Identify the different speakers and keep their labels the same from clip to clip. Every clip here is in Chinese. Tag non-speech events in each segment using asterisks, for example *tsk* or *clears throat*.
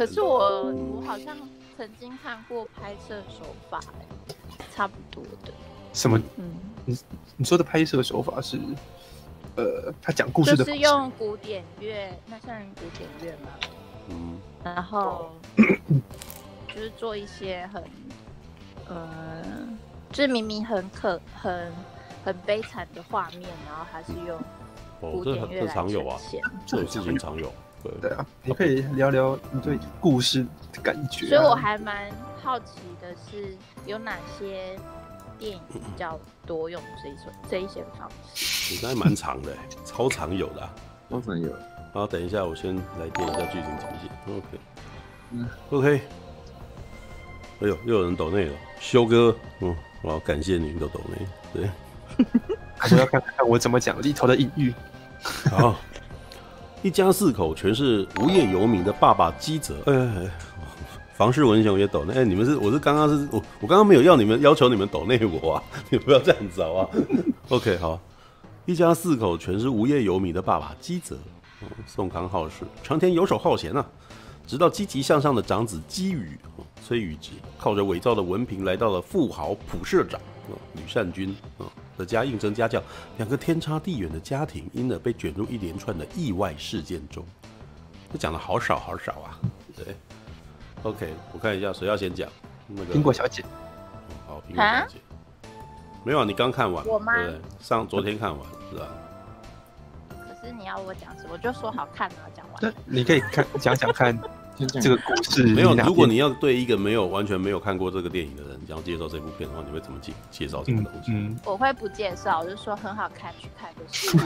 Speaker 1: 可是我我好像曾经看过拍摄手法，差不多的。
Speaker 2: 什么？嗯，你你说的拍摄手法是，呃，他讲故事的，
Speaker 1: 就是用古典乐，那算古典乐吗？嗯，然后 *clears throat* 就是做一些很，呃，就是明明很可很很悲惨的画面，然后还是用古典乐来呈现。
Speaker 3: 这常有啊，这种事情常有。对
Speaker 2: 对啊，你可以聊聊你对故事的感觉啊。
Speaker 1: 所以我还蛮好奇的是，有哪些电影比较多用这一种这一些方式？
Speaker 3: 应该蛮长的，超长有的，
Speaker 4: 超长有。
Speaker 3: 好，等一下，我先来点一下剧情提醒。OK，嗯，OK。哎呦，又有人抖内了，修哥，嗯，我要感谢你们的抖内。对，*laughs*
Speaker 2: 我要看看我怎么讲里头的隐喻。
Speaker 3: 好。一家四口全是无业游民的爸爸基泽，哎，哎，哎，房事文雄也抖那，哎，你们是我是刚刚是我我刚刚没有要你们要求你们抖内我啊，*laughs* 你不要这样子好不好？OK，好，一家四口全是无业游民的爸爸基泽，宋康昊是成天游手好闲啊，直到积极向上的长子基宇，崔宇植靠着伪造的文凭来到了富豪普社长吕善君啊。的家应征家教，两个天差地远的家庭，因而被卷入一连串的意外事件中。这讲的好少好少啊！对，OK，我看一下谁要先讲。那个
Speaker 2: 苹果小姐，
Speaker 3: 好，苹果小姐，没有啊？你刚看完，
Speaker 1: 我吗？
Speaker 3: 对，上昨天看完是吧？
Speaker 1: 可是你要我讲什么，我就说好看啊，讲完。
Speaker 2: 你可以看讲讲看。这个故事
Speaker 3: 没有。如果你要对一个没有完全没有看过这个电影的人，想要介绍这部片的话，你会怎么介介绍这个东西？
Speaker 1: 嗯，我会不介绍，我就说很好看，去看就是。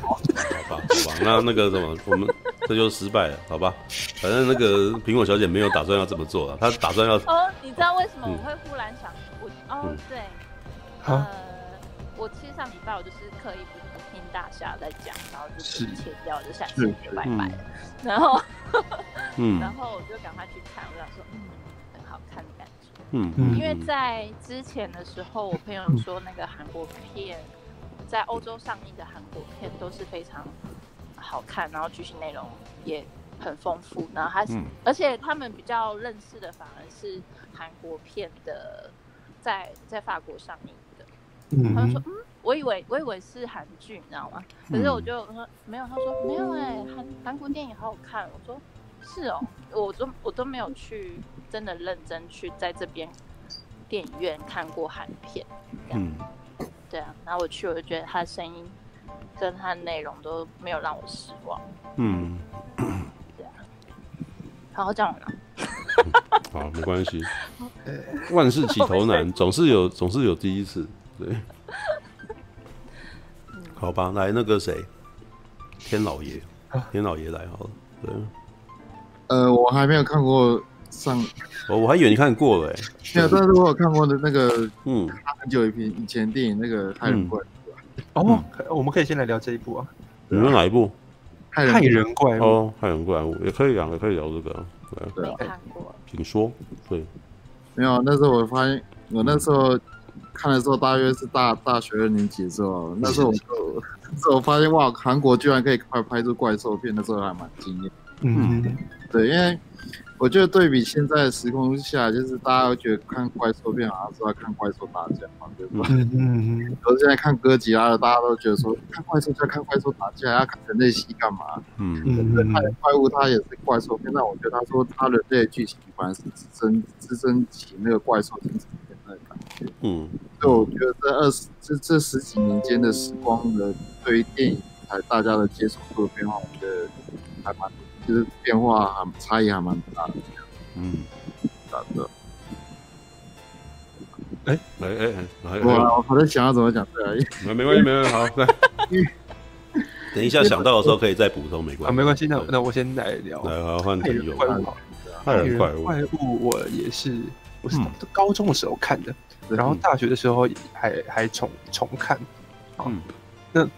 Speaker 3: 好吧，好吧，那那个什么，我们这就失败了，好吧？反正那个苹果小姐没有打算要这么做了，她打算要。
Speaker 1: 哦，你知道为什么我会忽然想我？哦，对，呃，我其实上礼拜我就是刻意不听大侠在讲，然后就是切掉，就下次就拜拜了，然后。嗯，然后我就赶快去看，我想说，嗯，很好看的感觉，嗯嗯，因为在之前的时候，我朋友说那个韩国片，在欧洲上映的韩国片都是非常好看，然后剧情内容也很丰富，然后还是，而且他们比较认识的反而是韩国片的，在在法国上映的，嗯，他们说，嗯，我以为我以为是韩剧，你知道吗？可是我就说没有，他说没有哎，韩韩国电影好好看，我说。是哦，我都我都没有去真的认真去在这边电影院看过韩片，嗯，对啊，然后我去我就觉得他的声音跟他的内容都没有让我失望，嗯，*clears throat* 对啊，好，讲完了，*laughs*
Speaker 3: 好，没关系，*laughs* 万事起头难，总是有总是有第一次，对，好吧，来那个谁，天老爷，天老爷来好了，对。
Speaker 4: 呃，我还没有看过上，
Speaker 3: 哦我还以为你看过了哎，
Speaker 4: 没有，但是我有看过的那个，嗯，很久以以前电影那个《害人怪物》
Speaker 2: 哦，我们可以先来聊这一部啊，
Speaker 3: 你说哪一部？
Speaker 2: 害人怪物。
Speaker 3: 哦，害人怪物也可以讲，也可以聊这个，
Speaker 1: 对，没看过，
Speaker 3: 请说，对，
Speaker 4: 没有，那时候我发现，我那时候看的时候大约是大大学二年级的时候，那时候我就，*laughs* 那时候我发现哇，韩国居然可以快拍出怪兽片，那时候还蛮惊艳，嗯。对，因为我觉得对比现在的时空下，就是大家都觉得看怪兽片好像是在看怪兽打架嘛，对吧？嗯嗯嗯。*laughs* 而现在看哥吉拉的，大家都觉得说看怪兽就要看怪兽打架，要看人类戏干嘛？嗯嗯怪物它也是怪兽片，但我觉得他说他人类的剧情反而是支撑支撑起那个怪兽精神觉。嗯。所以我觉得这二十这这十几年间的时光的对于电影台大家的接受度的变化，我觉得还蛮。其实变化还差异还蛮大的，嗯，大的。
Speaker 3: 哎，哎哎哎，
Speaker 4: 我我在想要怎么讲对啊？
Speaker 3: 没没关系，没关系，好，来，*laughs* 等一下想到的时候可以再补充，没关系。
Speaker 2: 啊，没关系，那那我先来聊。
Speaker 3: 来，好，换题有。
Speaker 2: 怪物，怪物，怪物，我也是，我是高中的时候看的，然后大学的时候还还重重看。嗯，那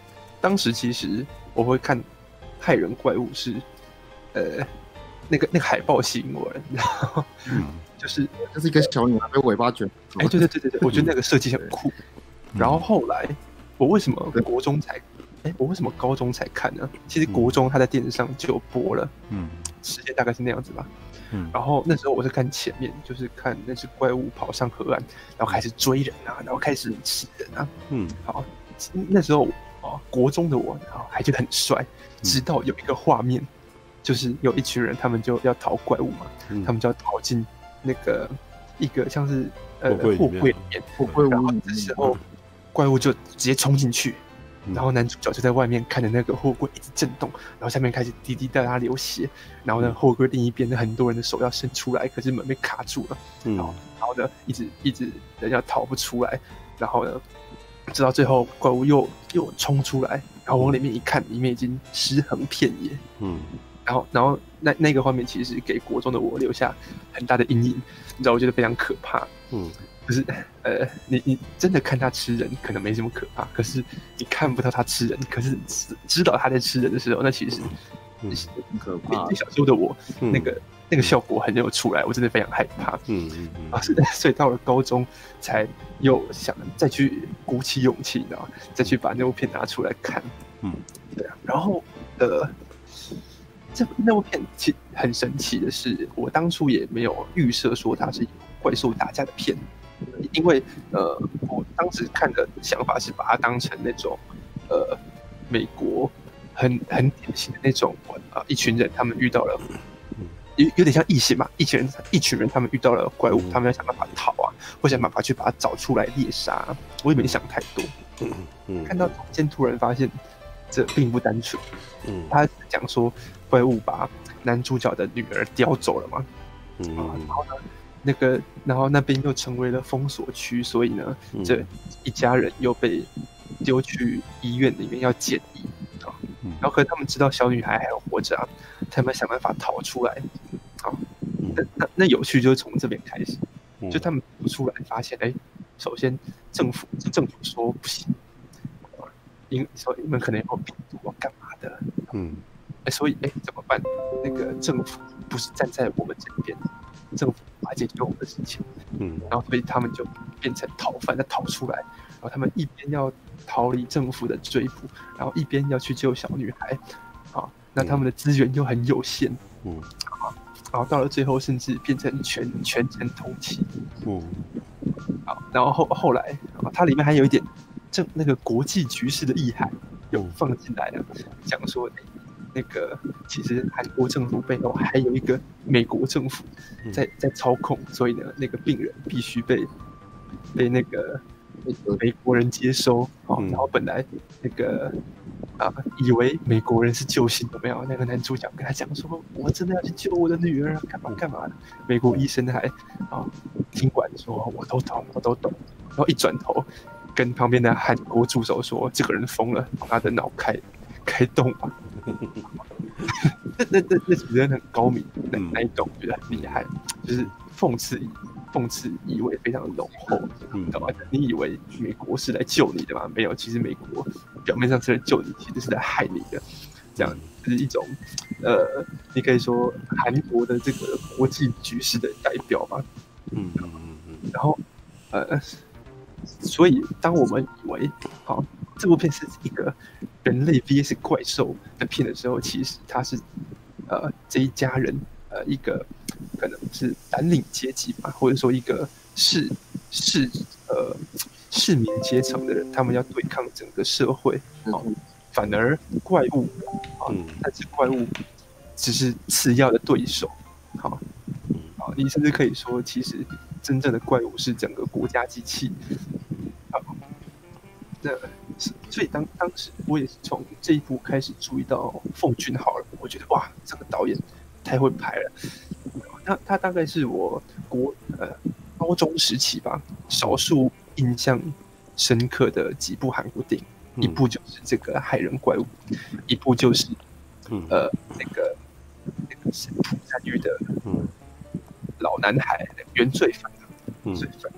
Speaker 2: 当时其实我会看害人怪物是。呃，那个那个海报吸引我，然后嗯，*laughs* 就是
Speaker 4: 就是一个小女孩被尾巴卷。
Speaker 2: 哎，对对对对对，我觉得那个设计很酷。然后后来我为什么国中才，哎，我为什么高中才看呢？其实国中他在电视上就播了，嗯，时间大概是那样子吧。嗯，然后那时候我是看前面，就是看那只怪物跑上河岸，然后开始追人啊，然后开始吃人啊。嗯，好，那时候啊，国中的我啊还觉得很帅，直到有一个画面，就是有一群人，他们就要逃怪物嘛，他们就要逃进那个一个像是呃货柜里面，货柜，然后这时候怪物就直接冲进去。然后男主角就在外面看着那个货柜一直震动，然后下面开始滴滴答答流血，然后呢，货柜另一边的很多人的手要伸出来，可是门被卡住了，嗯然后然后呢，一直一直人家逃不出来，然后呢，直到最后怪物又又冲出来，然后往里面一看，里面已经尸横遍野，嗯，然后然后那那个画面其实给国中的我留下很大的阴影，你知道，我觉得非常可怕，嗯。可是，呃，你你真的看他吃人，可能没什么可怕。可是你看不到他吃人，可是知知道他在吃人的时候，那其实很可怕。小时候的我，那个那个效果很有出来，我真的非常害怕。嗯嗯嗯。啊，所以到了高中，才又想再去鼓起勇气，你知道吗？再去把那部片拿出来看。嗯，对啊。然后，呃，这那部片其很神奇的是，我当初也没有预设说它是怪兽打架的片。因为呃，我当时看的想法是把它当成那种呃，美国很很典型的那种啊、呃，一群人他们遇到了有有点像异形嘛，一群人一群人他们遇到了怪物，他们要想办法逃啊，或想办法去把它找出来猎杀。我也没想太多，嗯嗯，看到中间突然发现这并不单纯，嗯，他讲说怪物把男主角的女儿叼走了嘛，嗯，然后呢？那个，然后那边又成为了封锁区，所以呢，嗯、这一家人又被丢去医院里面要检疫啊。嗯、然后可是他们知道小女孩还活着啊，他们想办法逃出来啊。那那那有趣就是从这边开始，就他们逃出来发现，哎，首先政府政府说不行，因说你们可能有病毒啊，干嘛的？嗯，哎，所以哎怎么办？那个政府不是站在我们这边。政府来解决我们的事情，嗯，然后所以他们就变成逃犯，再逃出来，然后他们一边要逃离政府的追捕，然后一边要去救小女孩，啊，那他们的资源又很有限，嗯，啊，然后到了最后甚至变成全全城通缉，嗯，好，然后后后来啊，它里面还有一点政那个国际局势的意涵有放进来了，讲说。那个其实韩国政府背后还有一个美国政府在在操控，所以呢，那个病人必须被被那个美国人接收啊。然后本来那个啊，以为美国人是救星，有没有？那个男主角跟他讲说：“我真的要去救我的女儿，干嘛干嘛的。”美国医生还啊，听管说：“我都懂，我都懂。”然后一转头跟旁边的韩国助手说：“这个人疯了，把他的脑开开动吧。*laughs* ”那那那那几个人很高明，那那一种我觉得很厉害，就是讽刺讽刺意味非常浓厚，你懂吗？你以为美国是来救你的吗？没有，其实美国表面上是来救你，其实是来害你的。这样就是一种呃，你可以说韩国的这个国际局势的代表吧。嗯嗯嗯，然后呃。所以，当我们以为好这部片是一个人类 VS 怪兽的片的时候，其实它是呃这一家人呃一个可能是蓝领阶级吧，或者说一个市市呃市民阶层的人，他们要对抗整个社会。好，反而怪物啊，但是怪物只是次要的对手。好，好，你甚至可以说，其实。真正的怪物是整个国家机器，啊，那所以当当时我也是从这一部开始注意到奉俊昊了，我觉得哇，这个导演太会拍了。他他大概是我国呃高中时期吧，少数印象深刻的几部韩国电影，嗯、一部就是这个害人怪物，一部就是呃那个那个是朴赞郁的老男孩原罪犯。罪犯，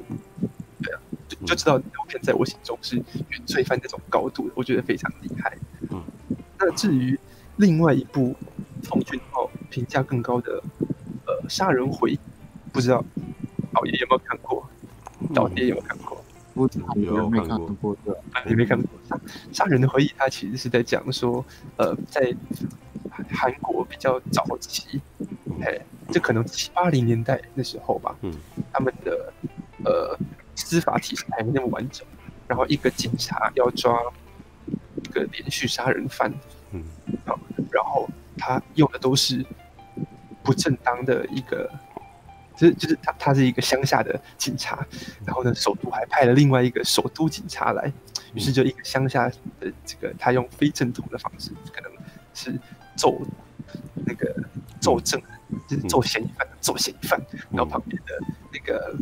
Speaker 2: 就就知道这部片在我心中是原罪犯这种高度，我觉得非常厉害。嗯，那至于另外一部奉俊昊评价更高的呃《杀人回忆》，不知道老爷有没有看过？老爹有没有看过？
Speaker 4: 我有没看过？
Speaker 2: 你没看过《杀杀人的回忆》？它其实是在讲说，呃，在韩国比较早期，嘿。这可能七八零年代那时候吧，
Speaker 3: 嗯，
Speaker 2: 他们的呃司法体系还没那么完整，然后一个警察要抓一个连续杀人犯，
Speaker 3: 嗯，
Speaker 2: 好，然后他用的都是不正当的一个。就是就是他他是一个乡下的警察，然后呢，首都还派了另外一个首都警察来，于是就一个乡下的这个他用非正统的方式，可能是揍那个揍证人，就是揍嫌疑犯，揍嫌疑犯，然后旁边的那个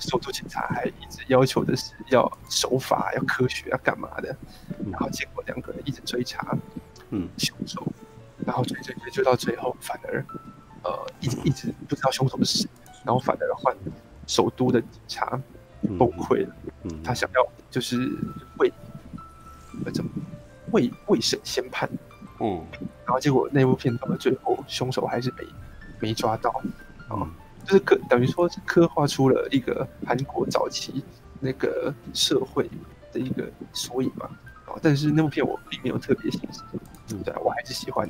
Speaker 2: 首都警察还一直要求的是要守法、要科学、要干嘛的，然后结果两个人一直追查，嗯，凶手，然后追追追追到最后，反而呃一直一直不知道凶手是谁。然后反而换首都的警察崩溃了，他想要就是未怎么为为审先判，
Speaker 3: 嗯，
Speaker 2: 然后结果那部片到了最后，凶手还是没没抓到，啊、
Speaker 3: 嗯，
Speaker 2: 就是刻等于说是刻画出了一个韩国早期那个社会的一个缩影嘛，啊，但是那部片我并没有特别欣赏，对不对？我还是喜欢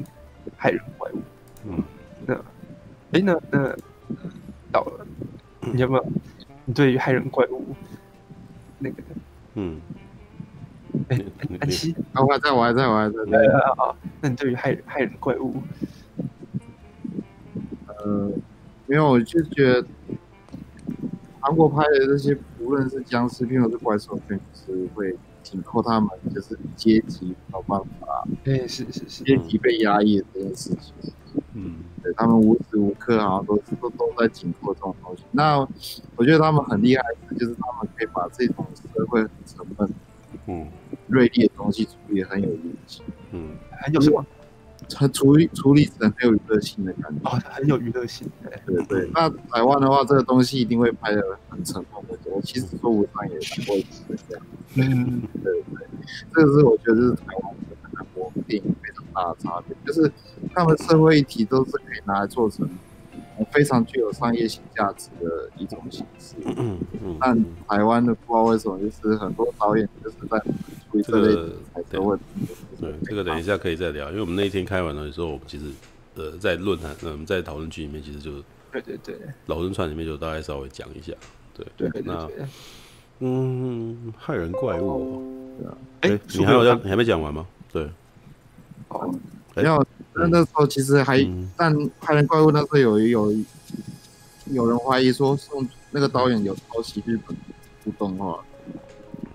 Speaker 2: 害人怪物，
Speaker 3: 嗯，
Speaker 2: 那哎那那。到了，你要不要？你对于害人怪物那个，
Speaker 3: 嗯，
Speaker 2: 哎，安琪，
Speaker 4: 我还在，我还在，我还在。对
Speaker 2: 啊啊！那你对于害人害人怪物，
Speaker 4: 呃，没有，我就觉得韩国拍的这些，无论是僵尸片或是怪兽片，就是会紧扣他们就是阶级没有办法，
Speaker 2: 对，是是是，
Speaker 4: 阶级被压抑的这件事情。
Speaker 3: 嗯，
Speaker 4: 对，他们无时无刻好像都都都在紧扣这种东西。那我觉得他们很厉害的，就是他们可以把这种社会很沉闷、
Speaker 3: 嗯，
Speaker 4: 锐利的东西处理很有意思，
Speaker 2: 嗯，很有什么？
Speaker 4: 它处理处理成很有娱乐性的感觉，
Speaker 2: 哦，很有娱乐性。
Speaker 4: 对对对。那台湾的话，这个东西一定会拍的很成功的。我其实说无伤也过一次这样。
Speaker 2: 嗯，
Speaker 4: 对对，这个是我觉得是台湾跟韩国电影非常大的差别，就是他们社会议题都是可以拿来做成非常具有商业性价值的一种形式。
Speaker 3: 嗯嗯。
Speaker 4: 但台湾的不知道为什么，就是很多导演就是在处理这类的问题。
Speaker 3: 对，这个等一下可以再聊，因为我们那一天开完的时候，我们其实呃在论坛，我们，在讨论区里面，其实就
Speaker 2: 对对对，
Speaker 3: 老人串里面就大概稍微讲一下，
Speaker 2: 对对，
Speaker 3: 那嗯，害人怪物，对啊，
Speaker 2: 哎、
Speaker 3: 欸，你还有要，你还没讲完吗？对，
Speaker 4: 哦，没有，那那时候其实还，嗯、但害人怪物那时候有有有人怀疑说，宋那个导演有抄袭日本部动画。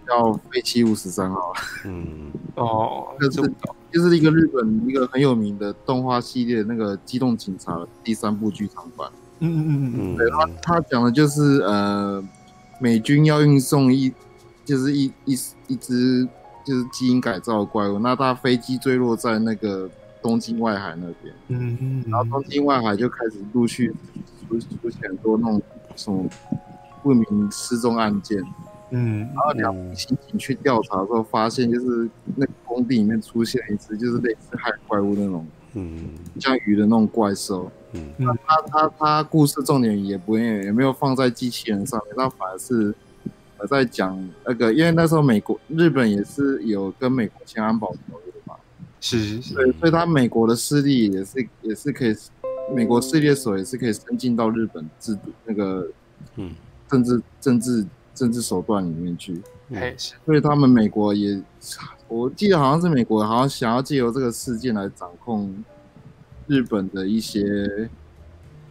Speaker 4: 叫《废弃物十三号》。
Speaker 3: 嗯，
Speaker 2: 哦，
Speaker 4: 就是就是一个日本一个很有名的动画系列，那个《机动警察》第三部剧场版。
Speaker 2: 嗯嗯嗯嗯，
Speaker 4: 对，他他讲的就是呃，美军要运送一就是一一一只就是基因改造的怪物，那他飞机坠落在那个东京外海那边。
Speaker 2: 嗯嗯，
Speaker 4: 然后东京外海就开始陆续出出现很多那种什么不明失踪案件。
Speaker 2: 嗯，
Speaker 4: 然后两名刑警去调查的时候，发现就是那个工地里面出现了一只，就是类似海怪物那种，嗯，像鱼的那种怪兽。
Speaker 3: 嗯，
Speaker 4: 那他他他故事重点也不也也没有放在机器人上面，他反而是呃在讲那个，因为那时候美国日本也是有跟美国签安保条约嘛，
Speaker 2: 是
Speaker 4: 对，所以他美国的势力也是也是可以，美国势力的手也是可以伸进到日本制度那个，嗯，政治政治。政治手段里面去，
Speaker 2: 嗯、
Speaker 4: 所以他们美国也，我记得好像是美国好像想要借由这个事件来掌控日本的一些，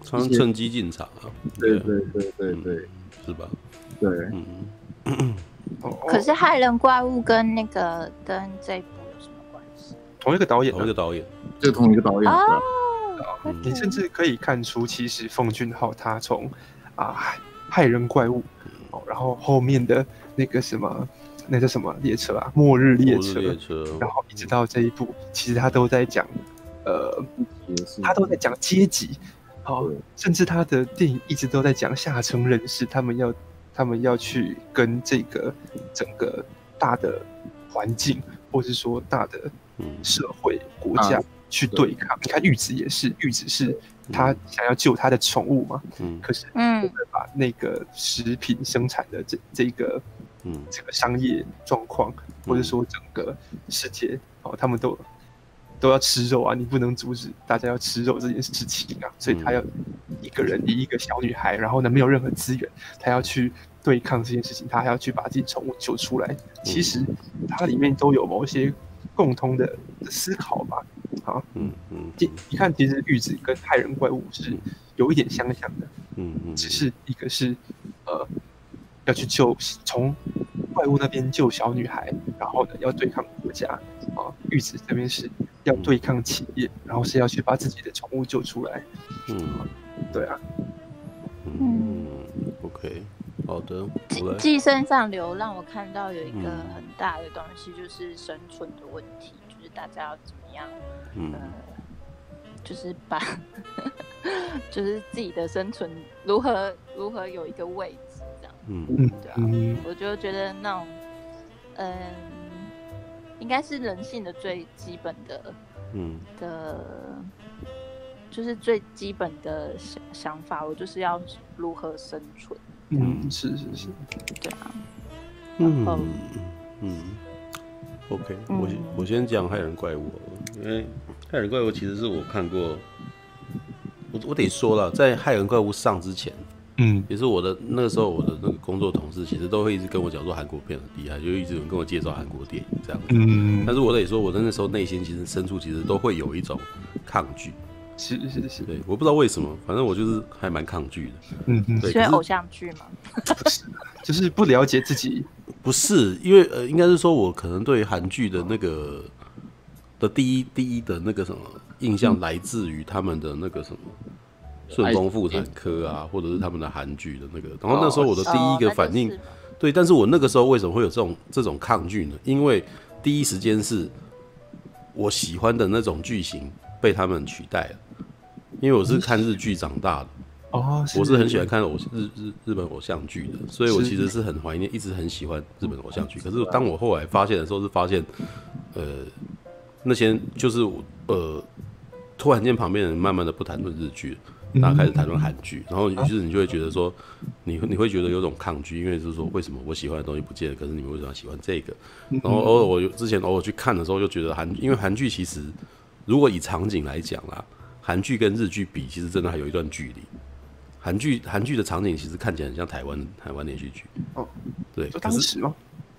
Speaker 3: 趁趁机进场啊，
Speaker 4: 对对对对对，
Speaker 3: 嗯、是吧？
Speaker 4: 对，
Speaker 3: 嗯。
Speaker 1: 可是害人怪物跟那个跟这？
Speaker 2: 同一个导演，
Speaker 3: 同一个导演，
Speaker 4: 就同一个导演。
Speaker 1: 哦，
Speaker 2: 嗯、你甚至可以看出，其实奉俊昊他从啊害人怪物。哦然后后面的那个什么，那叫什么列车啊？末日列车。
Speaker 3: 列车。
Speaker 2: 然后一直到这一部，其实他都在讲，呃，他都在讲阶级。好，甚至他的电影一直都在讲下层人士，他们要他们要去跟这个整个大的环境，或是说大的社会国家去对抗。你看玉子也是，玉子是。他想要救他的宠物嘛？嗯，可是嗯，把那个食品生产的这这个嗯。这个商业状况，或者说整个世界哦，他们都都要吃肉啊，你不能阻止大家要吃肉这件事情啊，所以他要一个人以一个小女孩，然后呢没有任何资源，他要去对抗这件事情，他还要去把自己宠物救出来。其实它里面都有某些共通的思考吧，啊，嗯嗯，你看，其实玉子跟害人怪物是有一点相像的，嗯嗯，只是一个是呃要去救从怪物那边救小女孩，然后呢要对抗国家，啊，玉子这边是要对抗企业，然后是要去把自己的宠物救出来，嗯，对啊，
Speaker 3: 嗯，OK。好的，
Speaker 1: 寄生上流让我看到有一个很大的东西，就是生存的问题，嗯、就是大家要怎么样，嗯、呃，就是把，*laughs* 就是自己的生存如何如何有一个位置这样，嗯。嗯，对啊，嗯、我就觉得那种，嗯、呃，应该是人性的最基本的，嗯。的，就是最基本的想想法，我就是要如何生存。
Speaker 2: 嗯，是是是，
Speaker 1: 对啊，
Speaker 3: 嗯嗯，OK，我我先讲害人怪物，因为害人怪物其实是我看过，我我得说了，在害人怪物上之前，嗯，也是我的那个时候，我的那个工作同事其实都会一直跟我讲说韩国片很厉害，就一直有人跟我介绍韩国电影这样子，嗯，但是我得说，我的那时候内心其实深处其实都会有一种抗拒。
Speaker 2: 是是是，
Speaker 3: 对，我不知道为什么，反正我就是还蛮抗拒的。
Speaker 1: 嗯嗯，喜欢偶像
Speaker 2: 剧吗？就是不了解自己。
Speaker 3: 不是，因为呃，应该是说我可能对韩剧的那个的第一第一的那个什么印象，来自于他们的那个什么顺丰妇产科啊，或者是他们的韩剧的那个。然后那时候我的第一个反应，对，但是我那个时候为什么会有这种这种抗拒呢？因为第一时间是我喜欢的那种剧情被他们取代了。因为我是看日剧长大的。哦，我是很喜欢看偶日日日本偶像剧的，所以我其实是很怀念，一直很喜欢日本偶像剧。可是当我后来发现的时候，是发现，呃，那些就是呃，突然间旁边人慢慢的不谈论日剧，然后开始谈论韩剧，然后于是你就会觉得说，你你会觉得有种抗拒，因为就是说，为什么我喜欢的东西不见了，可是你们为什么喜欢这个？然后偶尔我之前偶尔去看的时候，就觉得韩，因为韩剧其实如果以场景来讲啦。韩剧跟日剧比，其实真的还有一段距离。韩剧韩剧的场景其实看起来很像台湾台湾连续剧哦，对，
Speaker 2: 当时吗？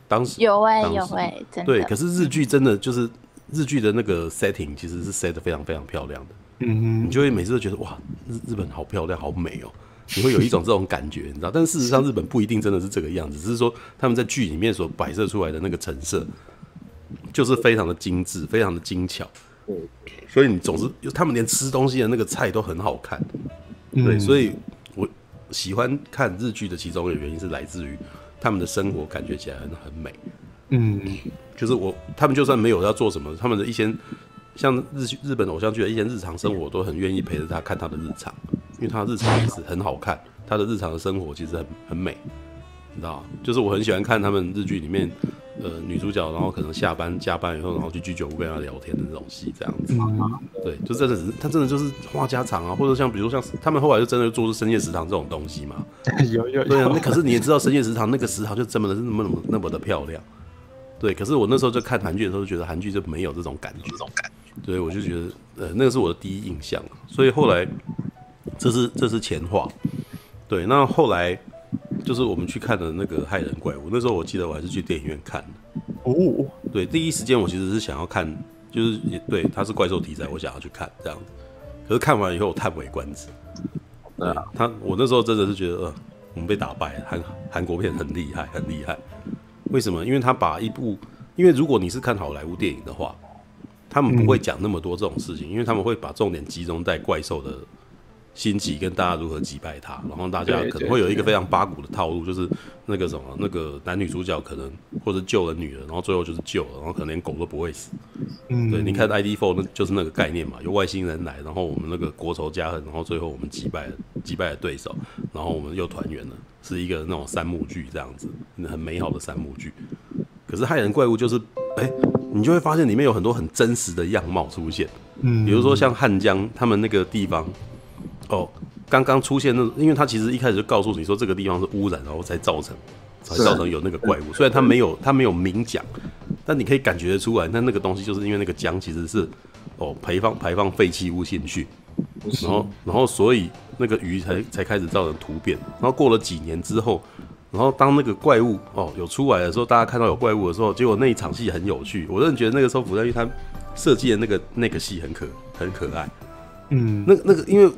Speaker 3: 当时
Speaker 1: 有哎、欸、有哎、欸，真的
Speaker 3: 对。可是日剧真的就是日剧的那个 setting 其实是 set 得非常非常漂亮的，嗯，你就会每次都觉得哇，日日本好漂亮，好美哦，你会有一种这种感觉，你知道？但事实上，日本不一定真的是这个样子，只是说他们在剧里面所摆设出来的那个成色，就是非常的精致，非常的精巧。所以你总是，他们连吃东西的那个菜都很好看，对，所以我喜欢看日剧的其中一个原因是来自于他们的生活感觉起来很很美，嗯，就是我他们就算没有要做什么，他们的一些像日日本偶像剧的一些日常生活，都很愿意陪着他看他的日常，因为他的日常其实很好看，他的日常的生活其实很很美，你知道，就是我很喜欢看他们日剧里面。呃，女主角，然后可能下班加班以后，然后去居酒屋跟她聊天的那种戏，这样子。嗯、对，就真的是他真的就是话家常啊，或者像比如像他们后来就真的做出深夜食堂这种东西嘛。*laughs*
Speaker 2: 有有有。
Speaker 3: 对啊，那可是你也知道，深夜食堂那个食堂就真的是那么那么那么的漂亮。对，可是我那时候就看韩剧的时候，就觉得韩剧就没有这种感觉，这种感觉。对，我就觉得呃，那个是我的第一印象。所以后来，这是这是前话。对，那后来。就是我们去看的那个害人怪物，那时候我记得我还是去电影院看的。哦，对，第一时间我其实是想要看，就是也对，它是怪兽题材，我想要去看这样子。可是看完以后我叹为观止。对啊，他我那时候真的是觉得，呃，我们被打败了。韩韩国片很厉害，很厉害。为什么？因为他把一部，因为如果你是看好莱坞电影的话，他们不会讲那么多这种事情，因为他们会把重点集中在怪兽的。心机跟大家如何击败他，然后大家可能会有一个非常八股的套路，就是那个什么，那个男女主角可能或者救了女人，然后最后就是救了，然后可能连狗都不会死。嗯，对，你看 ID4 那就是那个概念嘛，有外星人来，然后我们那个国仇家恨，然后最后我们击败了击败了对手，然后我们又团圆了，是一个那种三幕剧这样子，很美好的三幕剧。可是害人怪物就是，哎、欸，你就会发现里面有很多很真实的样貌出现，嗯，比如说像汉江他们那个地方。哦，刚刚出现那，因为他其实一开始就告诉你说这个地方是污染，然后才造成，才造成有那个怪物。虽然他没有他没有明讲，但你可以感觉得出来，那那个东西就是因为那个江其实是，哦排放排放废弃物进去，然后然后所以那个鱼才才开始造成突变，然后过了几年之后，然后当那个怪物哦有出来的时候，大家看到有怪物的时候，结果那一场戏很有趣，我真的觉得那个时候福山裕他设计的那个那个戏很可很可爱，
Speaker 2: 嗯，
Speaker 3: 那那个因为。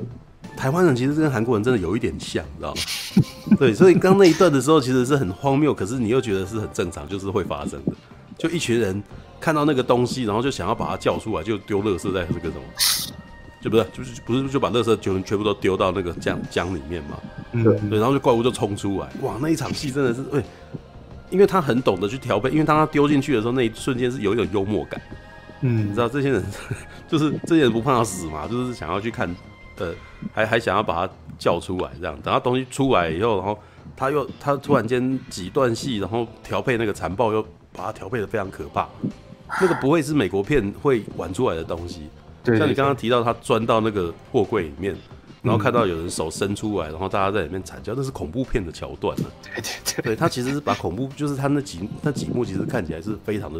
Speaker 3: 台湾人其实跟韩国人真的有一点像，你知道吗？*laughs* 对，所以刚那一段的时候其实是很荒谬，可是你又觉得是很正常，就是会发生的。就一群人看到那个东西，然后就想要把它叫出来，就丢垃圾在这个什么，就不是，就是不是就把垃圾就全部都丢到那个江江里面嘛？对，对，然后就怪物就冲出来，哇，那一场戏真的是，对，因为他很懂得去调配，因为当他丢进去的时候，那一瞬间是有一种幽默感。嗯，你知道这些人 *laughs* 就是这些人不怕死嘛，就是想要去看。呃，还还想要把他叫出来，这样等他东西出来以后，然后他又他突然间几段戏，然后调配那个残暴，又把它调配的非常可怕。那个不会是美国片会玩出来的东西。对，像你刚刚提到他钻到那个货柜里面，然后看到有人手伸出来，然后大家在里面惨叫，那是恐怖片的桥段了。对对对，对他其实是把恐怖，就是他那几那几幕其实看起来是非常的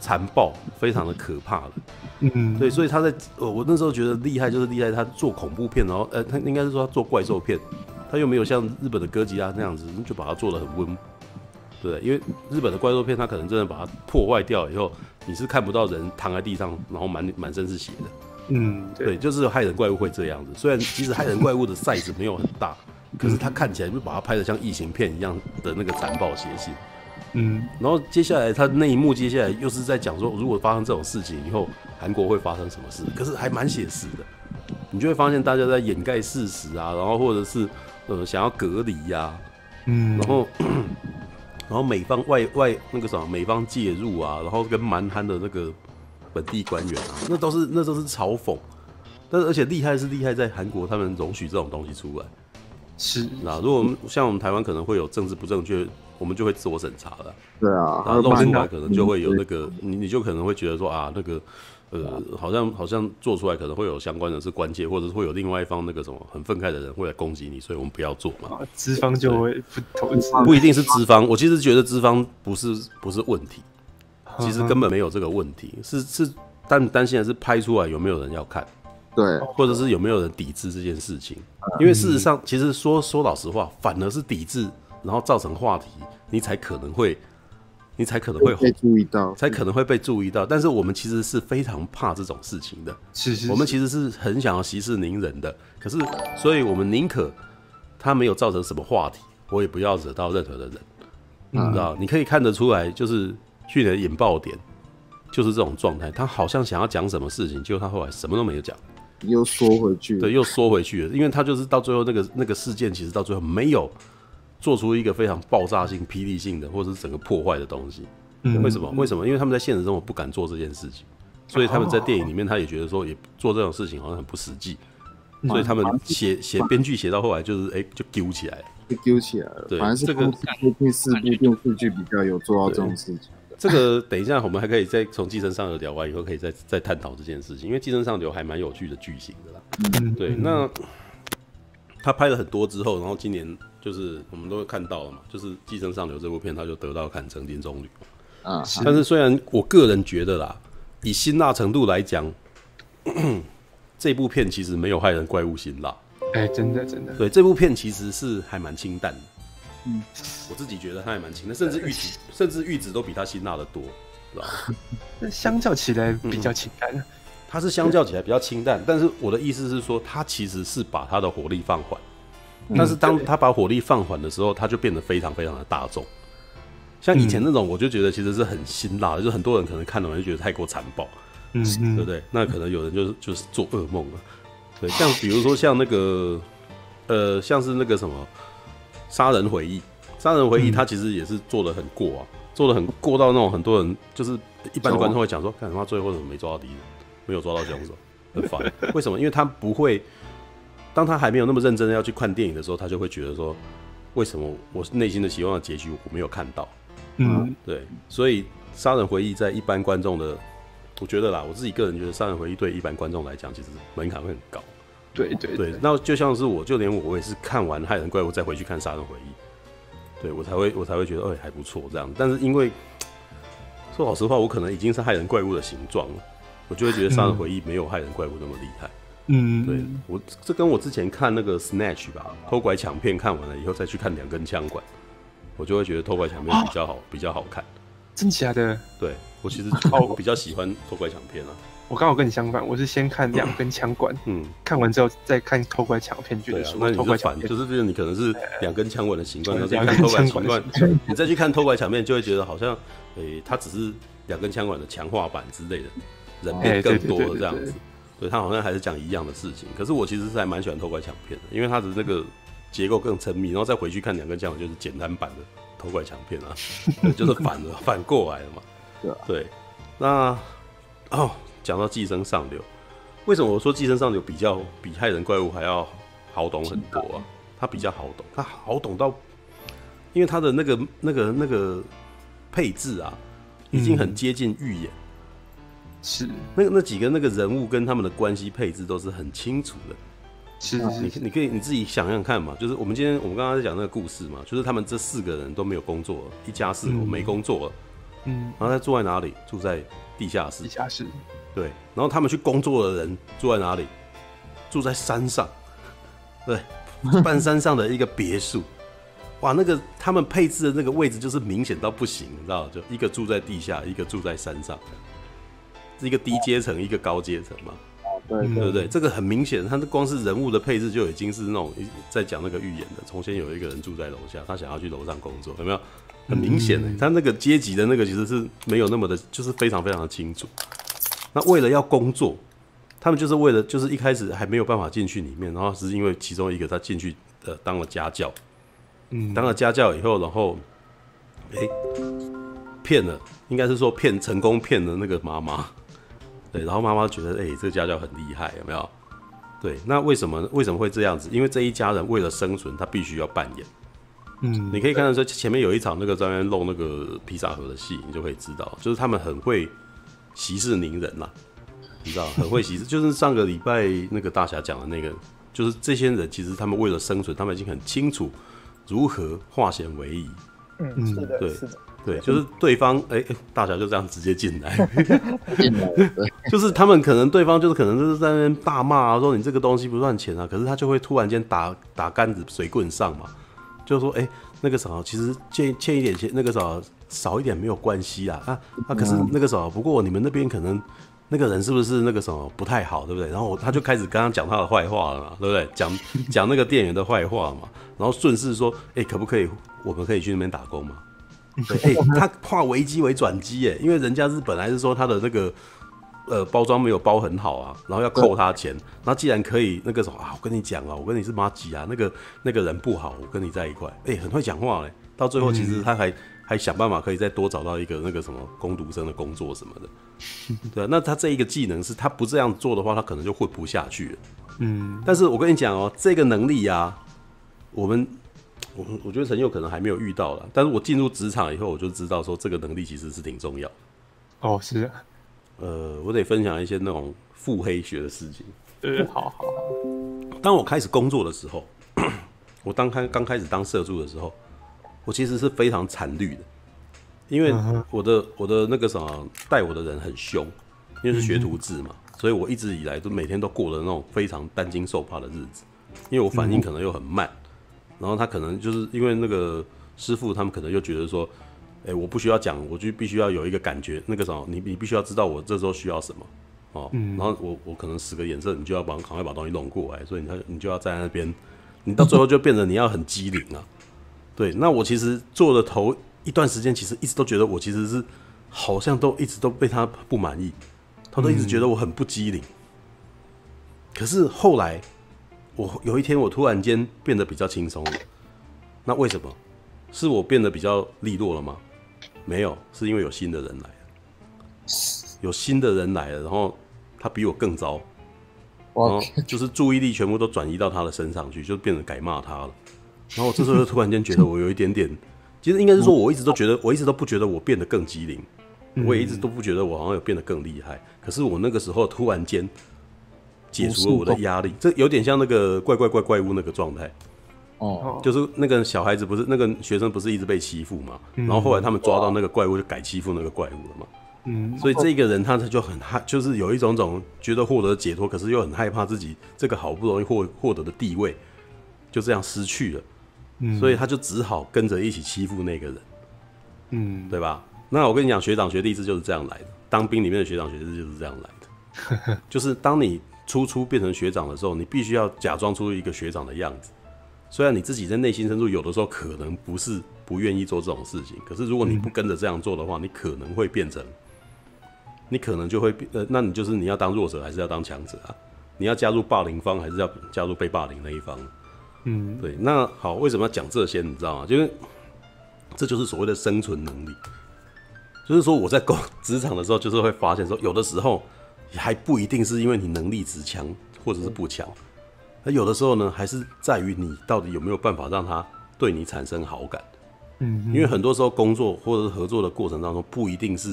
Speaker 3: 残暴，非常的可怕了。嗯，对，所以他在，呃，我那时候觉得厉害，就是厉害，他做恐怖片，然后，呃，他应该是说他做怪兽片，他又没有像日本的哥吉拉那样子，就把它做的很温，对，因为日本的怪兽片，他可能真的把它破坏掉以后，你是看不到人躺在地上，然后满满身是血的。嗯，对，对，就是害人怪物会这样子，虽然其实害人怪物的 size 没有很大，可是他看起来就把它拍的像异形片一样的那个残暴血腥。嗯，然后接下来他那一幕，接下来又是在讲说，如果发生这种事情以后，韩国会发生什么事？可是还蛮写实的，你就会发现大家在掩盖事实啊，然后或者是呃想要隔离呀、啊，嗯，然后 *clears throat* 然后美方外外那个什么美方介入啊，然后跟蛮憨的那个本地官员啊，那都是那都是嘲讽，但是而且厉害是厉害在韩国，他们容许这种东西出来，
Speaker 2: 是。
Speaker 3: 那如果我们像我们台湾可能会有政治不正确。我们就会自我审查了，
Speaker 4: 对啊，
Speaker 3: 然后弄出来可能就会有那个，你你就可能会觉得说啊，那个，呃，好像好像做出来可能会有相关的是关切，或者是会有另外一方那个什么很愤慨的人会来攻击你，所以我们不要做嘛。
Speaker 2: 资方就会不投资，
Speaker 3: 不一定是资方，我其实觉得资方不是不是问题，其实根本没有这个问题，是是但担心的是拍出来有没有人要看，
Speaker 4: 对，
Speaker 3: 或者是有没有人抵制这件事情，因为事实上其实说说老实话，反而是抵制。然后造成话题，你才可能会，你才可能会
Speaker 4: 被注意到，
Speaker 3: 才可能会被注意到。但是我们其实是非常怕这种事情的，
Speaker 2: 是是，是，
Speaker 3: 我们其实是很想要息事宁人的。可是，所以我们宁可他没有造成什么话题，我也不要惹到任何的人，嗯、你知道？你可以看得出来，就是去年的引爆点就是这种状态。他好像想要讲什么事情，结果他后来什么都没有讲，
Speaker 4: 又缩回去，
Speaker 3: 对，又缩回去了。因为他就是到最后那个那个事件，其实到最后没有。做出一个非常爆炸性、霹雳性的，或者是整个破坏的东西。嗯，为什么？为什么？因为他们在现实中我不敢做这件事情，所以他们在电影里面，他也觉得说，也做这种事情好像很不实际，所以他们写写编剧写到后来就是，哎、欸，就丢起来了，
Speaker 4: 就丢起来了。对，反正是这个第四部电视剧比较有做到这种事情。
Speaker 3: 这个等一下我们还可以再从《寄生上流》聊完以后，可以再再探讨这件事情，因为《寄生上流》还蛮有趣的剧情的啦。嗯，对。那他拍了很多之后，然后今年。就是我们都会看到了嘛，就是《寄生上流》这部片，他就得到坎城金棕榈啊。但是虽然我个人觉得啦，以辛辣程度来讲，这部片其实没有害人怪物辛辣。
Speaker 2: 哎、欸，真的真的。
Speaker 3: 对，这部片其实是还蛮清淡的。嗯，我自己觉得它还蛮清淡，甚至玉子，甚至玉子都比它辛辣的多，是吧？*laughs*
Speaker 2: 那相较起来比较清淡。
Speaker 3: 它是相较起来比较清淡，但是我的意思是说，它其实是把它的火力放缓。但是当他把火力放缓的时候，他就变得非常非常的大众。像以前那种，我就觉得其实是很辛辣的，就很多人可能看了完就觉得太过残暴，嗯，对不对？那可能有人就是就是做噩梦了。对，像比如说像那个，呃，像是那个什么《杀人回忆》，《杀人回忆》他其实也是做的很过啊，做的很过到那种很多人就是一般的观众会讲说，看他最后怎么没抓到敌人，没有抓到凶手，很烦。为什么？因为他不会。当他还没有那么认真的要去看电影的时候，他就会觉得说：“为什么我内心的希望的结局我没有看到？”嗯，对。所以《杀人回忆》在一般观众的，我觉得啦，我自己个人觉得《杀人回忆》对一般观众来讲，其实门槛会很高。
Speaker 2: 对对对，
Speaker 3: 对。那就像是我，就连我，我也是看完《害人怪物》再回去看《杀人回忆》，对我才会我才会觉得，哎、欸，还不错这样。但是因为 *tsk* 说老实话，我可能已经是害人怪物的形状了。我就会觉得《杀人回忆》没有害人怪物那么厉害。
Speaker 2: 嗯，
Speaker 3: 对我这跟我之前看那个 Snatch 吧，偷拐抢骗看完了以后再去看两根枪管，我就会觉得偷拐抢骗比较好，比较好看。
Speaker 2: 真假的？
Speaker 3: 对我其实我比较喜欢偷拐抢骗啊。
Speaker 2: 我刚好跟你相反，我是先看两根枪管，嗯，看完之后再看偷拐抢骗，觉得说
Speaker 3: 那你就反，就是就是你可能是两根枪管的习惯，然后再看偷拐抢骗，你再去看偷拐抢骗，就会觉得好像，诶，它只是两根枪管的强化版之类的，人变更多了这样子。对，他好像还是讲一样的事情，可是我其实是还蛮喜欢偷拐抢骗的，因为他的那个结构更缜密，然后再回去看两根枪管，就是简单版的偷拐抢骗啊，*laughs* 就是反了，反过来了嘛。*laughs* 对，对，那哦。讲到寄生上流，为什么我说寄生上流比较比害人怪物还要好懂很多啊？它比较好懂，它好懂到，因为它的那个那个那个配置啊，已经很接近预言。
Speaker 2: 是，
Speaker 3: 那个那几个那个人物跟他们的关系配置都是很清楚的。
Speaker 2: 是，
Speaker 3: 你你可以你自己想想看嘛，就是我们今天我们刚刚在讲那个故事嘛，就是他们这四个人都没有工作，一家四口没工作了，嗯，然后他住在哪里？住在地下室。
Speaker 2: 地下室。
Speaker 3: 对，然后他们去工作的人住在哪里？住在山上，对，半山上的一个别墅。哇，那个他们配置的那个位置就是明显到不行，你知道？就一个住在地下，一个住在山上，是一个低阶层，一个高阶层嘛。
Speaker 4: 对对
Speaker 3: 对对，这个很明显，他的光是人物的配置就已经是那种在讲那个预言的。从前有一个人住在楼下，他想要去楼上工作，有没有？很明显的，他那个阶级的那个其实是没有那么的，就是非常非常的清楚。那为了要工作，他们就是为了就是一开始还没有办法进去里面，然后是因为其中一个他进去呃当了家教，嗯，当了家教以后，然后哎骗了，应该是说骗成功骗了那个妈妈，对，然后妈妈觉得哎这个家教很厉害，有没有？对，那为什么为什么会这样子？因为这一家人为了生存，他必须要扮演，嗯，你可以看到说前面有一场那个在那边弄那个披萨盒的戏，你就可以知道，就是他们很会。息事宁人啦，你知道很会息事，*laughs* 就是上个礼拜那个大侠讲的那个，就是这些人其实他们为了生存，他们已经很清楚如何化险为夷。
Speaker 5: 嗯，是的，
Speaker 3: 对，
Speaker 5: 是的，
Speaker 3: 对，就是对方哎、欸，大小就这样直接进来，*laughs* 就是他们可能对方就是可能就是在那边大骂啊，说你这个东西不赚钱啊，可是他就会突然间打打杆子水棍上嘛，就说哎、欸，那个什么，其实欠欠一点钱，那个什么。少一点没有关系啊，啊啊！可是那个什么，不过你们那边可能那个人是不是那个什么不太好，对不对？然后他就开始刚刚讲他的坏话了嘛，对不对？讲讲那个店员的坏话嘛，然后顺势说，哎、欸，可不可以，我们可以去那边打工嘛？对，哎、欸，他化危机为转机，哎，因为人家是本来是说他的那个呃包装没有包很好啊，然后要扣他钱，然后既然可以那个什么啊，我跟你讲啊，我跟你是妈吉啊，那个那个人不好，我跟你在一块，哎、欸，很会讲话嘞，到最后其实他还。还想办法可以再多找到一个那个什么工读生的工作什么的，*laughs* 对啊，那他这一个技能是他不这样做的话，他可能就混不下去了。嗯，但是我跟你讲哦，这个能力啊，我们我我觉得陈佑可能还没有遇到了，但是我进入职场以后，我就知道说这个能力其实是挺重要。
Speaker 2: 哦，是啊，
Speaker 3: 呃，我得分享一些那种腹黑学的事情。
Speaker 2: 呃，好好好。
Speaker 3: 当我开始工作的时候，*clears throat* 我当开刚开始当社助的时候。我其实是非常惨绿的，因为我的我的那个什么带我的人很凶，因为是学徒制嘛，所以我一直以来都每天都过了那种非常担惊受怕的日子，因为我反应可能又很慢，然后他可能就是因为那个师傅他们可能又觉得说，哎，我不需要讲，我就必须要有一个感觉，那个什么，你你必须要知道我这时候需要什么哦，然后我我可能使个眼色，你就要帮赶快把东西弄过来，所以你你就要站在那边，你到最后就变成你要很机灵啊。对，那我其实做的头一段时间，其实一直都觉得我其实是好像都一直都被他不满意，他都一直觉得我很不机灵。可是后来，我有一天我突然间变得比较轻松了。那为什么？是我变得比较利落了吗？没有，是因为有新的人来了，有新的人来了，然后他比我更糟，然后就是注意力全部都转移到他的身上去，就变得改骂他了。然后这时候就突然间觉得我有一点点，*laughs* 其实应该是说我一直都觉得，我一直都不觉得我变得更机灵，我也一直都不觉得我好像有变得更厉害。可是我那个时候突然间解除了我的压力，这有点像那个怪怪怪怪物那个状态。哦，就是那个小孩子不是那个学生不是一直被欺负嘛？然后后来他们抓到那个怪物就改欺负那个怪物了嘛？嗯，所以这个人他他就很害，就是有一种种觉得获得解脱，可是又很害怕自己这个好不容易获获得的地位就这样失去了，嗯，所以他就只好跟着一起欺负那个人，嗯，对吧？那我跟你讲，学长学弟制就是这样来的，当兵里面的学长学弟制就是这样来的，*laughs* 就是当你初初变成学长的时候，你必须要假装出一个学长的样子。虽然你自己在内心深处有的时候可能不是不愿意做这种事情，可是如果你不跟着这样做的话，你可能会变成，你可能就会变，呃，那你就是你要当弱者还是要当强者啊？你要加入霸凌方还是要加入被霸凌那一方？嗯，对。那好，为什么要讲这些？你知道吗？就是这就是所谓的生存能力，就是说我在工职场的时候，就是会发现说，有的时候还不一定是因为你能力值强或者是不强。那有的时候呢，还是在于你到底有没有办法让他对你产生好感。嗯，因为很多时候工作或者是合作的过程当中，不一定是，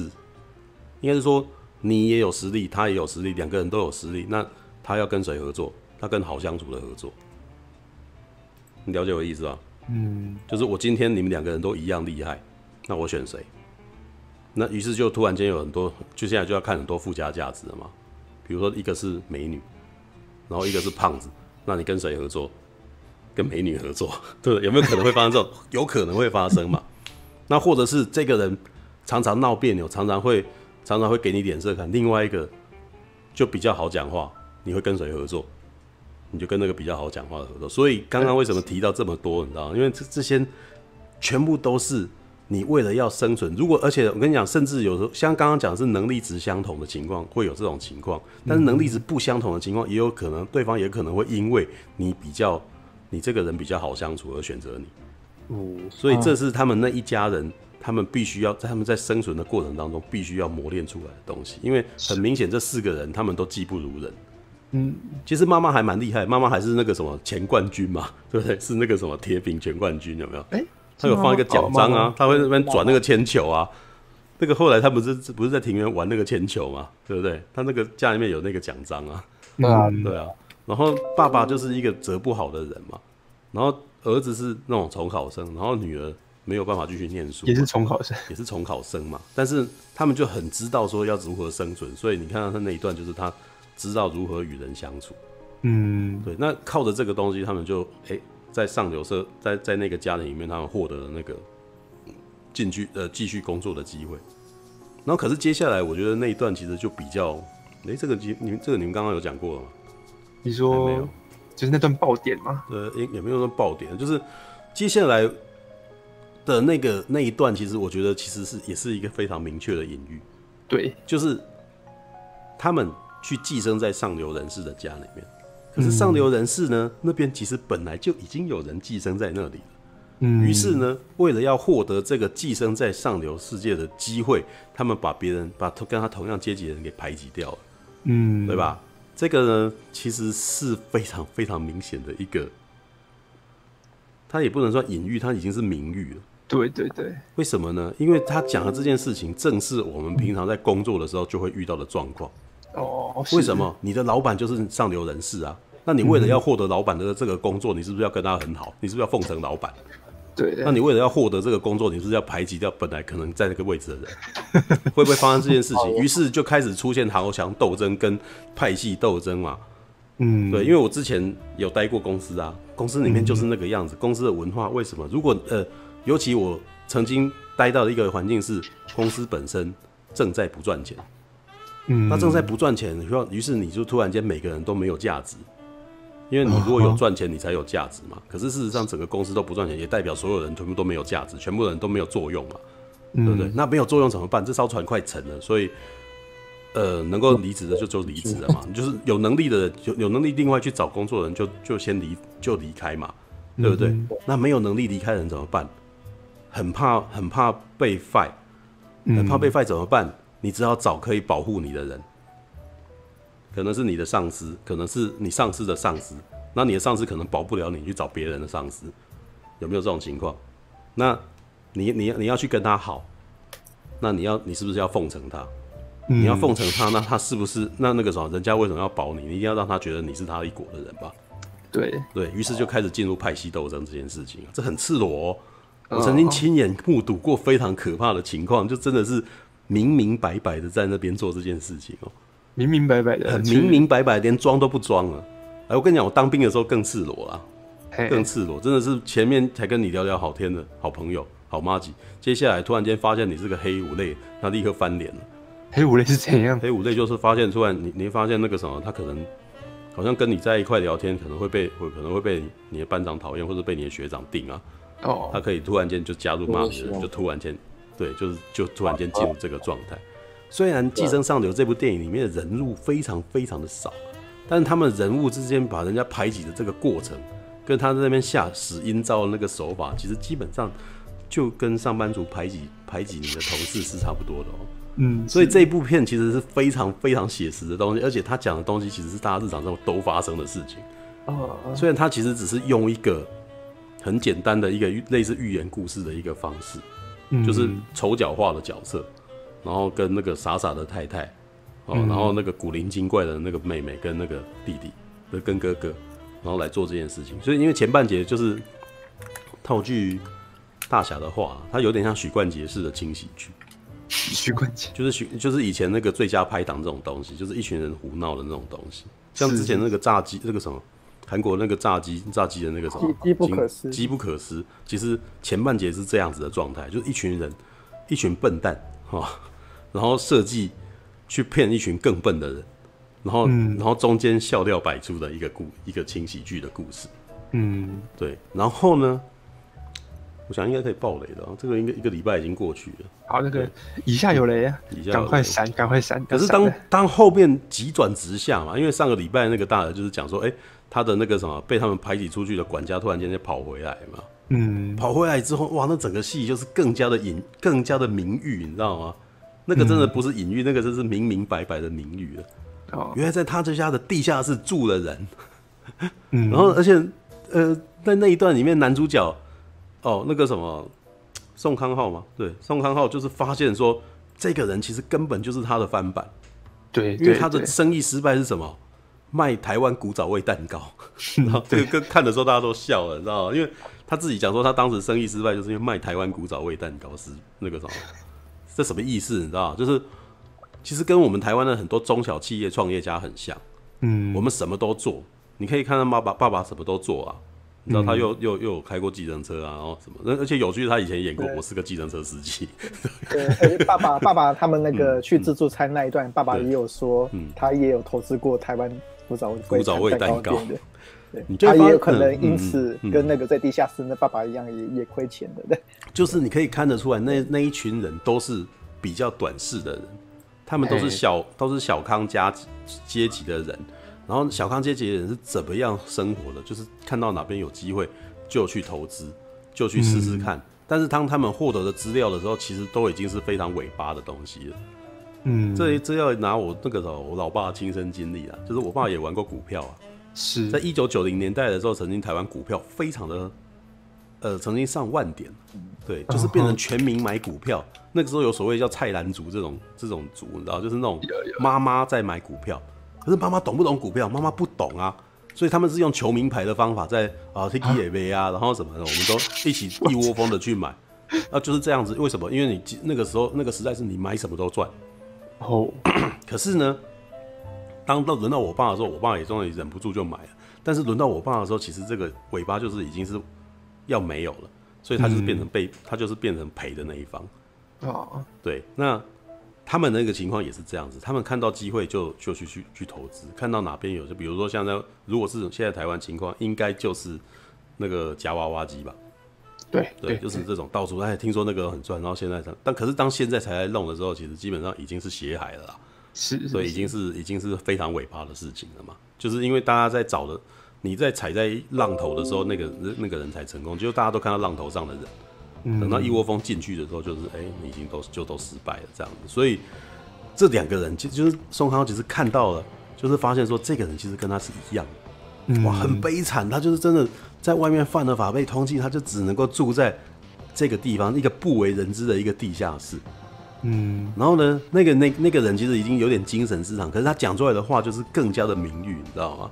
Speaker 3: 应该是说你也有实力，他也有实力，两个人都有实力。那他要跟谁合作？他跟好相处的合作。你了解我的意思吧？嗯，就是我今天你们两个人都一样厉害，那我选谁？那于是就突然间有很多，就现在就要看很多附加价值了嘛。比如说一个是美女，然后一个是胖子。那你跟谁合作？跟美女合作，对不对？有没有可能会发生这种？有可能会发生嘛？那或者是这个人常常闹别扭，常常会常常会给你脸色看。另外一个就比较好讲话，你会跟谁合作？你就跟那个比较好讲话的合作。所以刚刚为什么提到这么多？你知道吗？因为这这些全部都是。你为了要生存，如果而且我跟你讲，甚至有时候像刚刚讲的是能力值相同的情况，会有这种情况。但是能力值不相同的情况，也有可能对方也可能会因为你比较，你这个人比较好相处而选择你。哦，所以这是他们那一家人，他们必须要在他们在生存的过程当中，必须要磨练出来的东西。因为很明显，这四个人他们都技不如人。嗯，其实妈妈还蛮厉害，妈妈还是那个什么前冠军嘛，对不对？是那个什么铁饼全冠军，有没有？哎。他有放一个奖章啊，他会那边转那个铅球啊，那个后来他不是不是在庭园玩那个铅球嘛，对不对？他那个家里面有那个奖章啊，嗯，对啊。然后爸爸就是一个折不好的人嘛，然后儿子是那种重考生，然后女儿没有办法继续念书，
Speaker 2: 也是重考生，
Speaker 3: 也是重考生嘛。但是他们就很知道说要如何生存，所以你看到他那一段就是他知道如何与人相处，嗯，对。那靠着这个东西，他们就哎。欸在上流社，在在那个家庭里面，他们获得了那个进去呃继续工作的机会。然后，可是接下来，我觉得那一段其实就比较，哎、欸，这个你你们这个你们刚刚有讲过了吗？
Speaker 2: 你说没有？就是那段爆点吗？
Speaker 3: 呃，也也没有说爆点，就是接下来的那个那一段，其实我觉得其实是也是一个非常明确的隐喻。
Speaker 2: 对，
Speaker 3: 就是他们去寄生在上流人士的家里面。可是上流人士呢，那边其实本来就已经有人寄生在那里了。嗯，于是呢，为了要获得这个寄生在上流世界的机会，他们把别人把跟他同样阶级的人给排挤掉了。嗯，对吧？这个呢，其实是非常非常明显的一个，他也不能说隐喻，他已经是明喻了。
Speaker 2: 对对对，
Speaker 3: 为什么呢？因为他讲的这件事情，正是我们平常在工作的时候就会遇到的状况。哦，为什么？你的老板就是上流人士啊？那你为了要获得老板的这个工作，你是不是要跟他很好？你是不是要奉承老板？
Speaker 2: 对。
Speaker 3: 那你为了要获得这个工作，你是不是要排挤掉本来可能在那个位置的人？*laughs* 会不会发生这件事情？于是就开始出现豪强斗争跟派系斗争嘛。嗯，对，因为我之前有待过公司啊，公司里面就是那个样子。公司的文化为什么？如果呃，尤其我曾经待到的一个环境是公司本身正在不赚钱，嗯，那正在不赚钱，于是你就突然间每个人都没有价值。因为你如果有赚钱，你才有价值嘛。可是事实上，整个公司都不赚钱，也代表所有人全部都没有价值，全部人都没有作用嘛，对不对？那没有作用怎么办？这艘船快沉了，所以，呃，能够离职的就就离职了嘛。就是有能力的人，有有能力另外去找工作的人就，就就先离就离开嘛，对不对？那没有能力离开的人怎么办？很怕很怕被 fire，很怕被 fire 怎么办？你只好找可以保护你的人。可能是你的上司，可能是你上司的上司，那你的上司可能保不了你，去找别人的上司，有没有这种情况？那你你你要去跟他好，那你要你是不是要奉承他？嗯、你要奉承他，那他是不是那那个什么？人家为什么要保你？你一定要让他觉得你是他一国的人吧？
Speaker 2: 对
Speaker 3: 对，于是就开始进入派系斗争这件事情，这很赤裸哦。我曾经亲眼目睹过非常可怕的情况，就真的是明明白白的在那边做这件事情哦，
Speaker 2: 明明白白的，
Speaker 3: 很明明白白，连装都不装了。哎，我跟你讲，我当兵的时候更赤裸啦，更赤裸，真的是前面才跟你聊聊好天的好朋友、好妈吉，接下来突然间发现你是个黑五类，那立刻翻脸了。
Speaker 2: 黑五类是怎样？
Speaker 3: 黑五类就是发现突然你你发现那个什么，他可能好像跟你在一块聊天，可能会被会可能会被你的班长讨厌，或者被你的学长定啊。哦，他可以突然间就加入骂你的人，就突然间。对，就是就突然间进入这个状态。虽然《寄生上流》这部电影里面的人物非常非常的少，但是他们人物之间把人家排挤的这个过程，跟他在那边下死阴招的那个手法，其实基本上就跟上班族排挤排挤你的同事是差不多的哦。嗯，所以这一部片其实是非常非常写实的东西，而且他讲的东西其实是大家日常中都发生的事情。哦，虽然他其实只是用一个很简单的一个类似寓言故事的一个方式。就是丑角化的角色，然后跟那个傻傻的太太，哦，然后那个古灵精怪的那个妹妹跟那个弟弟，跟哥哥，然后来做这件事情。所以因为前半节就是套句大侠的话，它有点像许冠杰式的轻喜剧。
Speaker 2: 许冠杰
Speaker 3: 就是许，就是以前那个最佳拍档这种东西，就是一群人胡闹的那种东西，像之前那个炸鸡那个什么。韩国那个炸鸡，炸鸡的那个什么，
Speaker 5: 机不可失，
Speaker 3: 机不可失。其实前半节是这样子的状态，就是一群人，一群笨蛋哈，然后设计去骗一群更笨的人，然后，嗯、然后中间笑料百出的一个故，一个轻喜剧的故事。嗯，对。然后呢，我想应该可以爆雷了，这个应该一个礼拜已经过去了。
Speaker 2: 好，那个以下有雷啊，以下赶快闪，赶快闪。
Speaker 3: 可是当当后面急转直下嘛，因为上个礼拜那个大的就是讲说，哎、欸。他的那个什么被他们排挤出去的管家突然间就跑回来嘛，嗯，跑回来之后，哇，那整个戏就是更加的隐，更加的名誉，你知道吗？那个真的不是隐喻，嗯、那个真是明明白白的明喻了。哦，原来在他这家的地下室住了人，嗯，然后而且呃，在那一段里面，男主角哦，那个什么宋康昊嘛，对，宋康昊就是发现说，这个人其实根本就是他的翻版，
Speaker 2: 对，
Speaker 3: 因为他的生意失败是什么？卖台湾古早味蛋糕，*laughs* 然后这个跟看的时候大家都笑了，你知道吗？因为他自己讲说他当时生意失败，就是因为卖台湾古早味蛋糕是那个什么，这什么意思？你知道吗？就是其实跟我们台湾的很多中小企业创业家很像，嗯，我们什么都做，你可以看到爸爸爸爸什么都做啊，你知道他又又又有开过计程车啊，然后什么，而且有趣，他以前演过我是个计程车司机，
Speaker 5: 对，而且爸爸 *laughs* 爸爸他们那个去自助餐那一段，爸爸也有说，他也有投资过台湾。古早味
Speaker 3: 古早味蛋糕，
Speaker 5: 对，他也有可能因此跟那个在地下室那爸爸一样，也也亏钱的。对，*laughs*
Speaker 3: 就是你可以看得出来，那那一群人都是比较短视的人，他们都是小都是小康家阶级的人，然后小康阶级的人是怎么样生活的？就是看到哪边有机会就去投资，就去试试看。但是当他们获得的资料的时候，其实都已经是非常尾巴的东西了。嗯，这这要拿我那个时候我老爸亲身经历啊，就是我爸也玩过股票啊，是在一九九零年代的时候，曾经台湾股票非常的，呃，曾经上万点，对，就是变成全民买股票。那个时候有所谓叫菜篮族这种这种族，你知道，就是那种妈妈在买股票，可是妈妈懂不懂股票？妈妈不懂啊，所以他们是用求名牌的方法在啊 T K A 啊，然后什么的，我们都一起一窝蜂的去买，*laughs* 啊，就是这样子。为什么？因为你那个时候那个时代是你买什么都赚。哦，可是呢，当到轮到我爸的时候，我爸也终于忍不住就买了。但是轮到我爸的时候，其实这个尾巴就是已经是要没有了，所以他就是变成被、嗯、他就是变成赔的那一方。哦，对，那他们那个情况也是这样子，他们看到机会就就去去去投资，看到哪边有，就比如说像在如果是现在台湾情况，应该就是那个夹娃娃机吧。
Speaker 2: 对
Speaker 3: 对，就是这种到处哎，听说那个很赚，然后现在但可是当现在才来弄的时候，其实基本上已经是血海了啦，是，所以已经是已经是非常尾巴的事情了嘛。就是因为大家在找的，你在踩在浪头的时候，那个那个人才成功，就大家都看到浪头上的人，等到一窝蜂进去的时候，就是哎，你已经都就都失败了这样子。所以这两个人，其实就是宋康，其实看到了，就是发现说这个人其实跟他是一样的，哇，很悲惨，他就是真的。在外面犯了法被通缉，他就只能够住在这个地方，一个不为人知的一个地下室。嗯，然后呢，那个那那个人其实已经有点精神失常，可是他讲出来的话就是更加的名誉，你知道吗？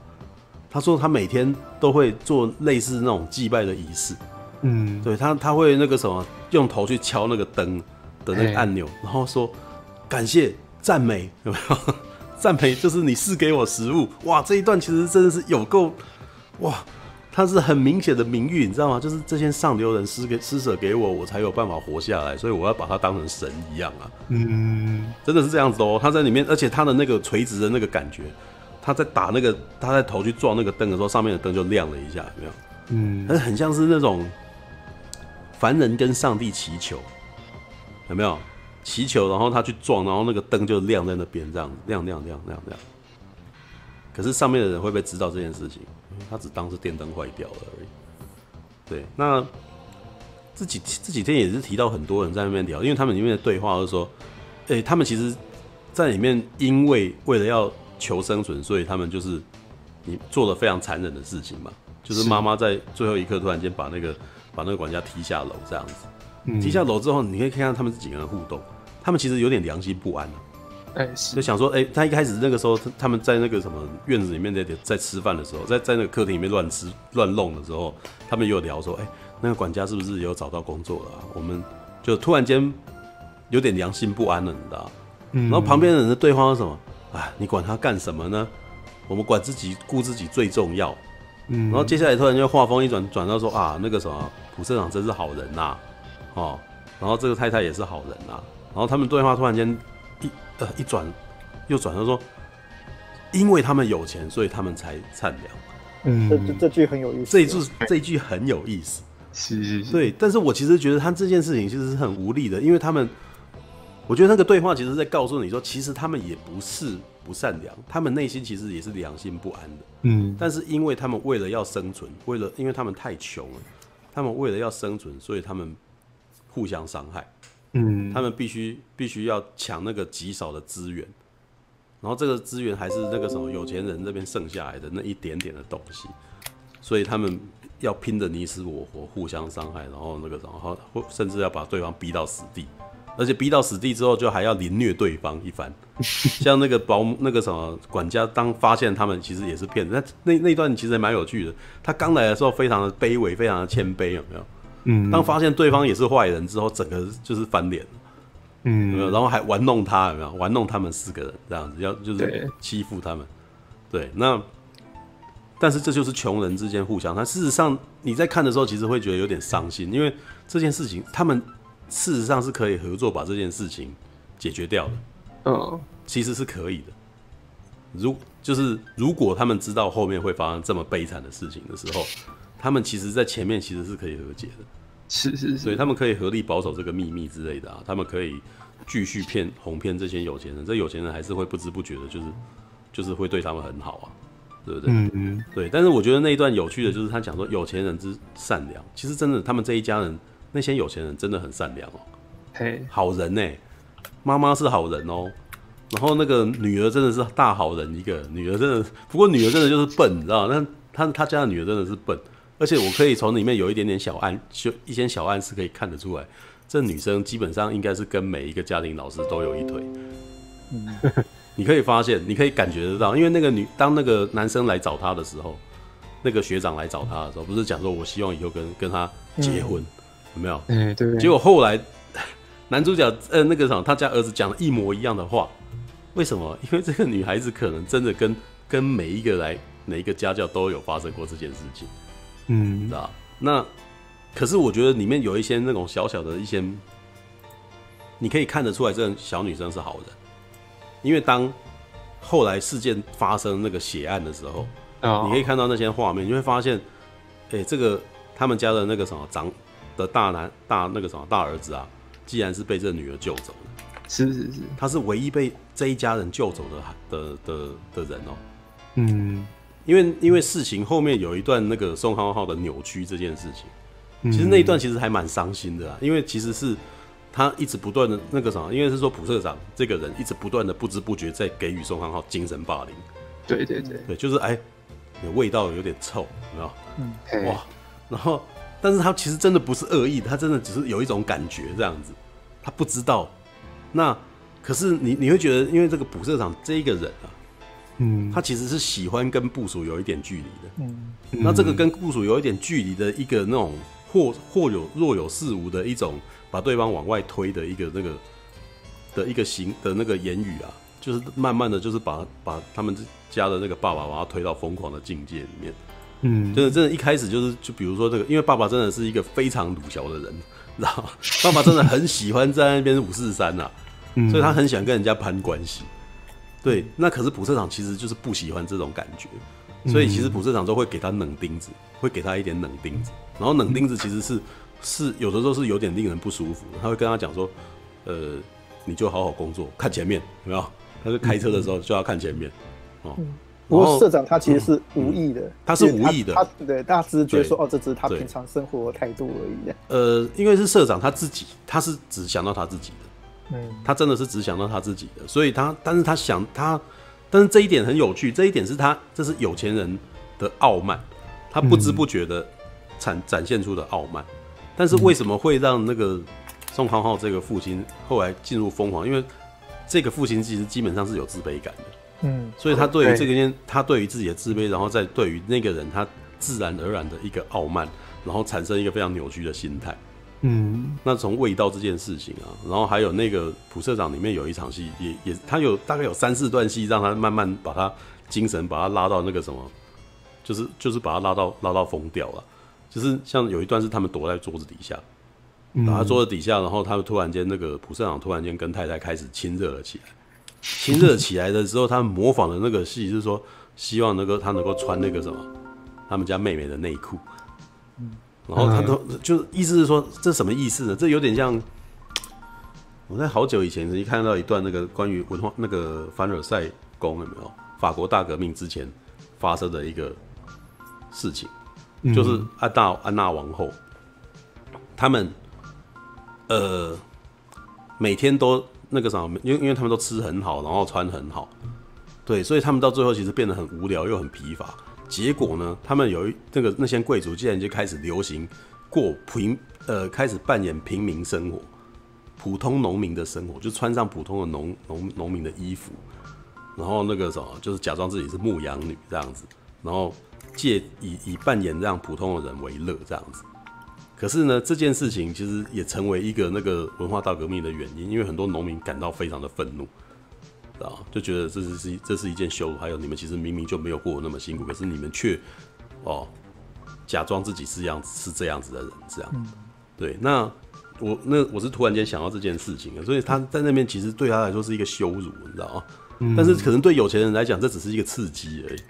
Speaker 3: 他说他每天都会做类似那种祭拜的仪式。嗯，对他他会那个什么，用头去敲那个灯的那个按钮，然后说感谢赞美，有没有？*laughs* 赞美就是你赐给我食物，哇！这一段其实真的是有够，哇！它是很明显的名誉，你知道吗？就是这些上流人施给施舍给我，我才有办法活下来，所以我要把他当成神一样啊。
Speaker 2: 嗯，
Speaker 3: 真的是这样子哦。他在里面，而且他的那个垂直的那个感觉，他在打那个，他在头去撞那个灯的时候，上面的灯就亮了一下，有没有？
Speaker 2: 嗯，
Speaker 3: 很很像是那种凡人跟上帝祈求，有没有？祈求，然后他去撞，然后那个灯就亮在那边，这样亮亮亮亮亮。可是上面的人会不会知道这件事情？他只当是电灯坏掉了而已。对，那这几这几天也是提到很多人在那边聊，因为他们里面的对话就是说，哎、欸，他们其实，在里面因为为了要求生存，所以他们就是你做了非常残忍的事情嘛，就是妈妈在最后一刻突然间把那个把那个管家踢下楼这样子，嗯、踢下楼之后，你可以看看他们这几个人互动，他们其实有点良心不安啊。
Speaker 2: 哎，是
Speaker 3: 就想说，哎、欸，他一开始那个时候，他们在那个什么院子里面在在吃饭的时候，在在那个客厅里面乱吃乱弄的时候，他们有聊说，哎、欸，那个管家是不是有找到工作了、啊？我们就突然间有点良心不安了，你知道？嗯。然后旁边的人的对话是什么？哎，你管他干什么呢？我们管自己顾自己最重要。嗯。然后接下来突然间话锋一转，转到说啊，那个什么普社长真是好人呐、啊，哦，然后这个太太也是好人呐、啊，然后他们对话突然间。呃，一转又转，他说：“因为他们有钱，所以他们才善良。”
Speaker 5: 嗯，这这句很有意思。
Speaker 3: 这一句这一句很有意思，
Speaker 2: 是是是。
Speaker 3: 对，但是我其实觉得他这件事情其实是很无力的，因为他们，我觉得那个对话其实在告诉你说，其实他们也不是不善良，他们内心其实也是良心不安的。
Speaker 2: 嗯，
Speaker 3: 但是因为他们为了要生存，为了因为他们太穷了，他们为了要生存，所以他们互相伤害。
Speaker 2: 嗯，
Speaker 3: 他们必须必须要抢那个极少的资源，然后这个资源还是那个什么有钱人那边剩下来的那一点点的东西，所以他们要拼的你死我活，互相伤害，然后那个然后甚至要把对方逼到死地，而且逼到死地之后就还要凌虐对方一番，*laughs* 像那个保姆那个什么管家，当发现他们其实也是骗子，那那那段其实也蛮有趣的，他刚来的时候非常的卑微，非常的谦卑，有没有？
Speaker 2: 嗯，
Speaker 3: 当发现对方也是坏人之后，整个就是翻脸，
Speaker 2: 嗯，
Speaker 3: 有没有？然后还玩弄他，有没有？玩弄他们四个人这样子，要就是欺负他们。对，对，那但是这就是穷人之间互相。他事实上你在看的时候，其实会觉得有点伤心，因为这件事情他们事实上是可以合作把这件事情解决掉的。
Speaker 2: 嗯，
Speaker 3: 其实是可以的。如就是如果他们知道后面会发生这么悲惨的事情的时候。他们其实，在前面其实是可以和解的，
Speaker 2: 是是是，
Speaker 3: 所以他们可以合力保守这个秘密之类的啊，他们可以继续骗哄骗这些有钱人，这有钱人还是会不知不觉的，就是就是会对他们很好啊，对不对？
Speaker 2: 嗯嗯，对。
Speaker 3: 但是我觉得那一段有趣的就是他讲说有钱人之善良，其实真的他们这一家人那些有钱人真的很善良哦，
Speaker 2: 嘿，
Speaker 3: 好人呢，妈妈是好人哦，然后那个女儿真的是大好人一个，女儿真的，不过女儿真的就是笨，你知道吗？那他他家的女儿真的是笨。而且我可以从里面有一点点小暗，就一些小暗示可以看得出来，这女生基本上应该是跟每一个家庭老师都有一腿。
Speaker 5: 嗯，
Speaker 3: 你可以发现，你可以感觉得到，因为那个女当那个男生来找她的时候，那个学长来找她的时候，不是讲说我希望以后跟跟她结婚，嗯、有没有？
Speaker 2: 嗯，对。
Speaker 3: 结果后来男主角呃那个什么，他家儿子讲了一模一样的话，为什么？因为这个女孩子可能真的跟跟每一个来每一个家教都有发生过这件事情。
Speaker 2: 嗯，
Speaker 3: 知道？那可是我觉得里面有一些那种小小的一些，你可以看得出来，这个小女生是好人，因为当后来事件发生那个血案的时候，
Speaker 2: 哦，
Speaker 3: 你可以看到那些画面，你会发现，哎、欸，这个他们家的那个什么长的大男大那个什么大儿子啊，既然是被这个女儿救走了，
Speaker 2: 是是是，
Speaker 3: 他是唯一被这一家人救走的的的的人哦，
Speaker 2: 嗯。
Speaker 3: 因为因为事情后面有一段那个宋浩浩的扭曲这件事情，其实那一段其实还蛮伤心的啊。因为其实是他一直不断的那个什么，因为是说朴社长这个人一直不断的不知不觉在给予宋浩浩精神霸凌。
Speaker 2: 对对对
Speaker 3: 对，就是哎，味道有点臭，有没有？
Speaker 2: 嗯，
Speaker 3: 哇，然后但是他其实真的不是恶意，他真的只是有一种感觉这样子，他不知道。那可是你你会觉得，因为这个蒲社长这一个人啊。
Speaker 2: 嗯，
Speaker 3: 他其实是喜欢跟部署有一点距离的。
Speaker 5: 嗯，
Speaker 3: 那这个跟部署有一点距离的一个那种或或有若有似无的一种把对方往外推的一个那个的一个行的那个言语啊，就是慢慢的就是把把他们家的那个爸爸把他推到疯狂的境界里面。嗯，真的真的，一开始就是就比如说这个，因为爸爸真的是一个非常鲁小的人，知道吗？爸爸真的很喜欢在那边五四三呐，所以他很喜欢跟人家攀关系。对，那可是普社长其实就是不喜欢这种感觉，所以其实普社长都会给他冷钉子，会给他一点冷钉子，然后冷钉子其实是是有的时候是有点令人不舒服，他会跟他讲说，呃，你就好好工作，看前面有没有？他是开车的时候就要看前面，哦。
Speaker 5: 不过社长他其实是无意的，
Speaker 3: 他是无意的，
Speaker 5: 他对大家只是觉得说哦，这只是他平常生活的态度而已。
Speaker 3: 呃，因为是社长他自己，他是只想到他自己的，嗯，他真的是只想到他自己的，所以他，但是他想他，但是这一点很有趣，这一点是他这是有钱人的傲慢，他不知不觉的展展现出的傲慢，但是为什么会让那个宋康昊这个父亲后来进入疯狂？因为这个父亲其实基本上是有自卑感的。嗯，所以他对于这个人，他对于自己的自卑，然后再对于那个人，他自然而然的一个傲慢，然后产生一个非常扭曲的心态。嗯，那从味道这件事情啊，然后还有那个普社长里面有一场戏，也也他有大概有三四段戏，让他慢慢把他精神把他拉到那个什么，就是就是把他拉到拉到疯掉了。就是像有一段是他们躲在桌子底下，躲在桌子底下，然后他们突然间那个普社长突然间跟太太开始亲热了起来。亲热起来的时候，他模仿的那个戏是说，希望能够他能够穿那个什么，他们家妹妹的内裤。然后他都就意思是说，这什么意思呢？这有点像我在好久以前曾经看到一段那个关于文化那个凡尔赛宫有没有？法国大革命之前发生的一个事情，就是安娜安娜王后，他们呃每天都。那个啥，因为因为他们都吃很好，然后穿很好，对，所以他们到最后其实变得很无聊又很疲乏。结果呢，他们有一那个那些贵族竟然就开始流行过平呃，开始扮演平民生活，普通农民的生活，就穿上普通的农农农民的衣服，然后那个什么，就是假装自己是牧羊女这样子，然后借以以扮演这样普通的人为乐这样子。可是呢，这件事情其实也成为一个那个文化大革命的原因，因为很多农民感到非常的愤怒，啊，就觉得这是是这是一件羞辱。还有你们其实明明就没有过那么辛苦，可是你们却哦假装自己是样子是这样子的人，这样。对，那我那我是突然间想到这件事情的，所以他在那边其实对他来说是一个羞辱，你知道吗？但是可能对有钱人来讲，这只是一个刺激而已。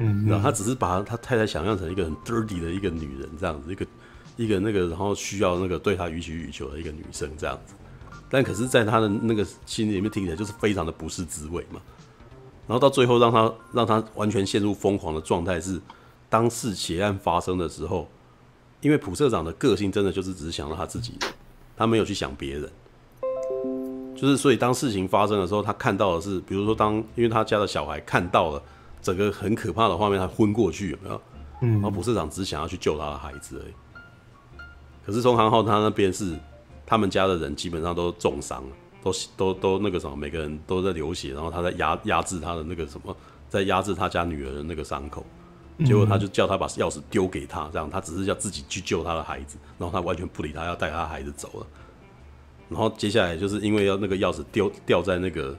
Speaker 3: 嗯，然后他只是把他太太想象成一个很 dirty 的一个女人，这样子一个。一个那个，然后需要那个对他予取予求的一个女生这样子，但可是，在他的那个心里面听起来就是非常的不是滋味嘛。然后到最后，让他让他完全陷入疯狂的状态是，当事血案发生的时候，因为普社长的个性真的就是只是想到他自己，他没有去想别人，就是所以当事情发生的时候，他看到的是，比如说当因为他家的小孩看到了整个很可怕的画面，他昏过去有没有？嗯，然后普社长只想要去救他的孩子而已。可是从韩浩他那边是，他们家的人基本上都重伤了，都都都那个什么，每个人都在流血，然后他在压压制他的那个什么，在压制他家女儿的那个伤口，结果他就叫他把钥匙丢给他，这样他只是要自己去救他的孩子，然后他完全不理他，要带他孩子走了。然后接下来就是因为要那个钥匙丢掉在那个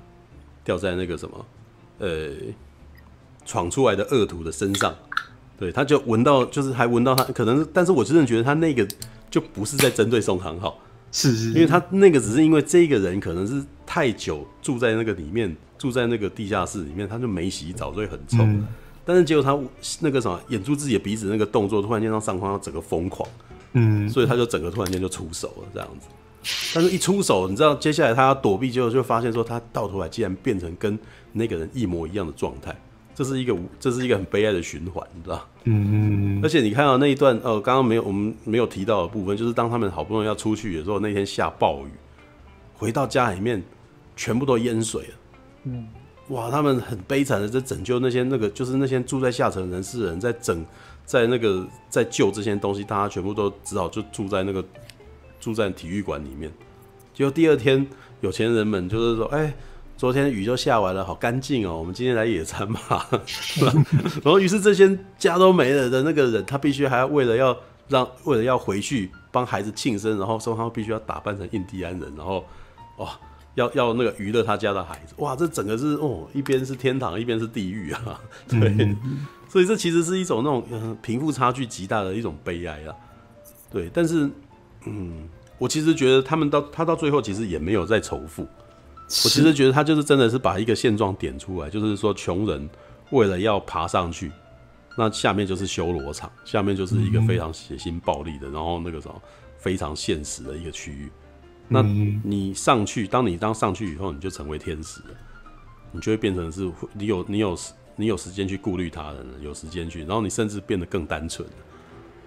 Speaker 3: 掉在那个什么，呃，闯出来的恶徒的身上，对，他就闻到，就是还闻到他可能，但是我真的觉得他那个。就不是在针对宋康昊，
Speaker 2: 是是，
Speaker 3: 因为他那个只是因为这个人可能是太久住在那个里面，住在那个地下室里面，他就没洗澡，所以很臭。嗯、但是结果他那个什么，掩住自己的鼻子那个动作，突然间让宋康昊整个疯狂，嗯，所以他就整个突然间就出手了这样子。但是一出手，你知道接下来他要躲避，结果就发现说他到头来竟然变成跟那个人一模一样的状态。这是一个这是一个很悲哀的循环，你知道？嗯嗯。而且你看到那一段，呃，刚刚没有我们没有提到的部分，就是当他们好不容易要出去的时候，那天下暴雨，回到家里面，全部都淹水了。嗯。哇，他们很悲惨的在拯救那些那个，就是那些住在下层人士的人，在整在那个在救这些东西，大家全部都只好就住在那个住在体育馆里面。结果第二天，有钱人们就是说，哎。昨天雨就下完了，好干净哦。我们今天来野餐吧。*laughs* 然后，于是这些家都没了的那个人，他必须还要为了要让，为了要回去帮孩子庆生，然后说他必须要打扮成印第安人，然后哇，要要那个娱乐他家的孩子，哇，这整个是哦，一边是天堂，一边是地狱啊，*laughs* 对，嗯、所以这其实是一种那种嗯贫富差距极大的一种悲哀啊，对，但是嗯，我其实觉得他们到他到最后其实也没有在仇富，我其实觉得他就是真的是把一个现状点出来，就是说穷人为了要爬上去，那下面就是修罗场，下面就是一个非常血腥暴力的，然后那个什么非常现实的一个区域。那你上去，当你当上去以后，你就成为天使了，你就会变成是，你有你有你有时间去顾虑他人，有时间去，然后你甚至变得更单纯。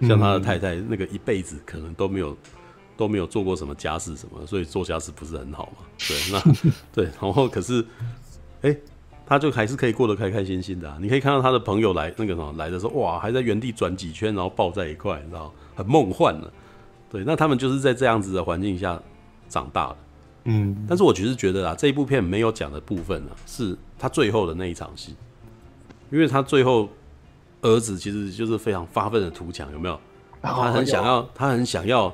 Speaker 3: 像他的太太那个一辈子可能都没有都没有做过什么家事什么，所以做家事不是很好嘛？*laughs* 对，那对，然后可是，哎、欸，他就还是可以过得开开心心的、啊。你可以看到他的朋友来那个什么来的时候，哇，还在原地转几圈，然后抱在一块，你知道，很梦幻了。对，那他们就是在这样子的环境下。长大的，嗯，但是我其实觉得啊，这一部片没有讲的部分呢、啊，是他最后的那一场戏，因为他最后儿子其实就是非常发愤的图强，有没有？他很想要，他很想要，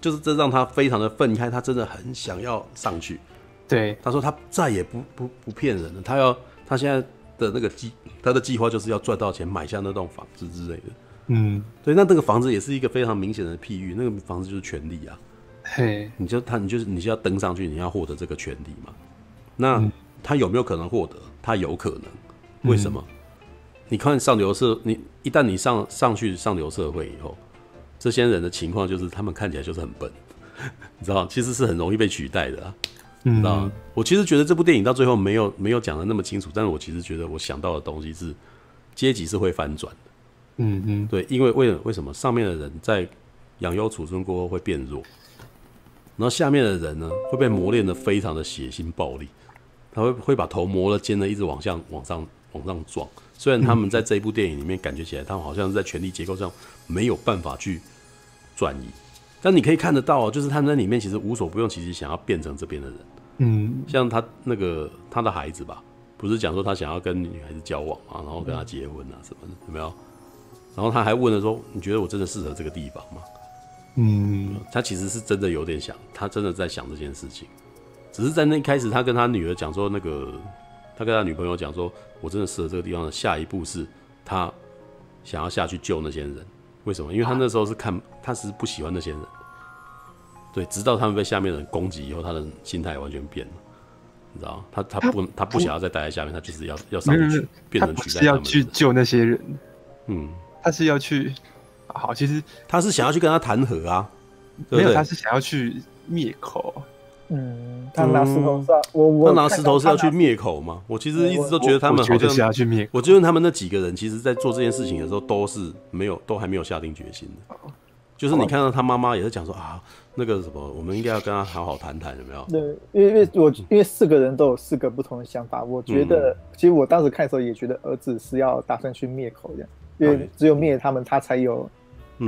Speaker 3: 就是这让他非常的愤慨，他真的很想要上去。
Speaker 2: 对，
Speaker 3: 他说他再也不不不骗人了，他要他现在的那个计，他的计划就是要赚到钱买下那栋房子之类的。嗯，对，那那个房子也是一个非常明显的譬喻，那个房子就是权力啊。
Speaker 2: 嘿，
Speaker 3: 你就他，你就是你就要登上去，你要获得这个权利嘛？那他有没有可能获得？他有可能，为什么？嗯、你看上流社，你一旦你上上去上流社会以后，这些人的情况就是他们看起来就是很笨，*laughs* 你知道，其实是很容易被取代的啊。嗯、你知道，我其实觉得这部电影到最后没有没有讲的那么清楚，但是我其实觉得我想到的东西是阶级是会翻转的。嗯嗯，对，因为为为什么上面的人在养优储尊过后会变弱？然后下面的人呢，会被磨练的非常的血腥暴力，他会会把头磨了尖的，一直往上往上往上撞。虽然他们在这一部电影里面感觉起来，他们好像是在权力结构上没有办法去转移，但你可以看得到，就是他们在里面其实无所不用其极，想要变成这边的人。嗯，像他那个他的孩子吧，不是讲说他想要跟女孩子交往啊，然后跟他结婚啊什么的，有没有？然后他还问了说：“你觉得我真的适合这个地方吗？”嗯，他其实是真的有点想，他真的在想这件事情，只是在那一开始，他跟他女儿讲说，那个他跟他女朋友讲说，我真的死了这个地方的下一步是，他想要下去救那些人。为什么？因为他那时候是看，他是不喜欢那些人，对，直到他们被下面的人攻击以后，他的心态完全变了，你知道他他不他不想要再待在下面，他就是要要上去，变成取代他们。
Speaker 2: 是要去救那些人，嗯，他是要去。好，其实
Speaker 3: 他是想要去跟他谈和啊，
Speaker 2: 没有，他是想要去灭口。
Speaker 5: 嗯，他拿石头是，我我
Speaker 3: 他拿石头是要去灭口吗？我其实一直都觉得他们好像
Speaker 2: 去灭。
Speaker 3: 我觉得他们那几个人，其实在做这件事情的时候，都是没有，都还没有下定决心的。就是你看到他妈妈也是讲说啊，那个什么，我们应该要跟他好好谈谈，有没有？
Speaker 5: 对，因为因为我因为四个人都有四个不同的想法，我觉得其实我当时看的时候也觉得儿子是要打算去灭口这样，因为只有灭他们，他才有。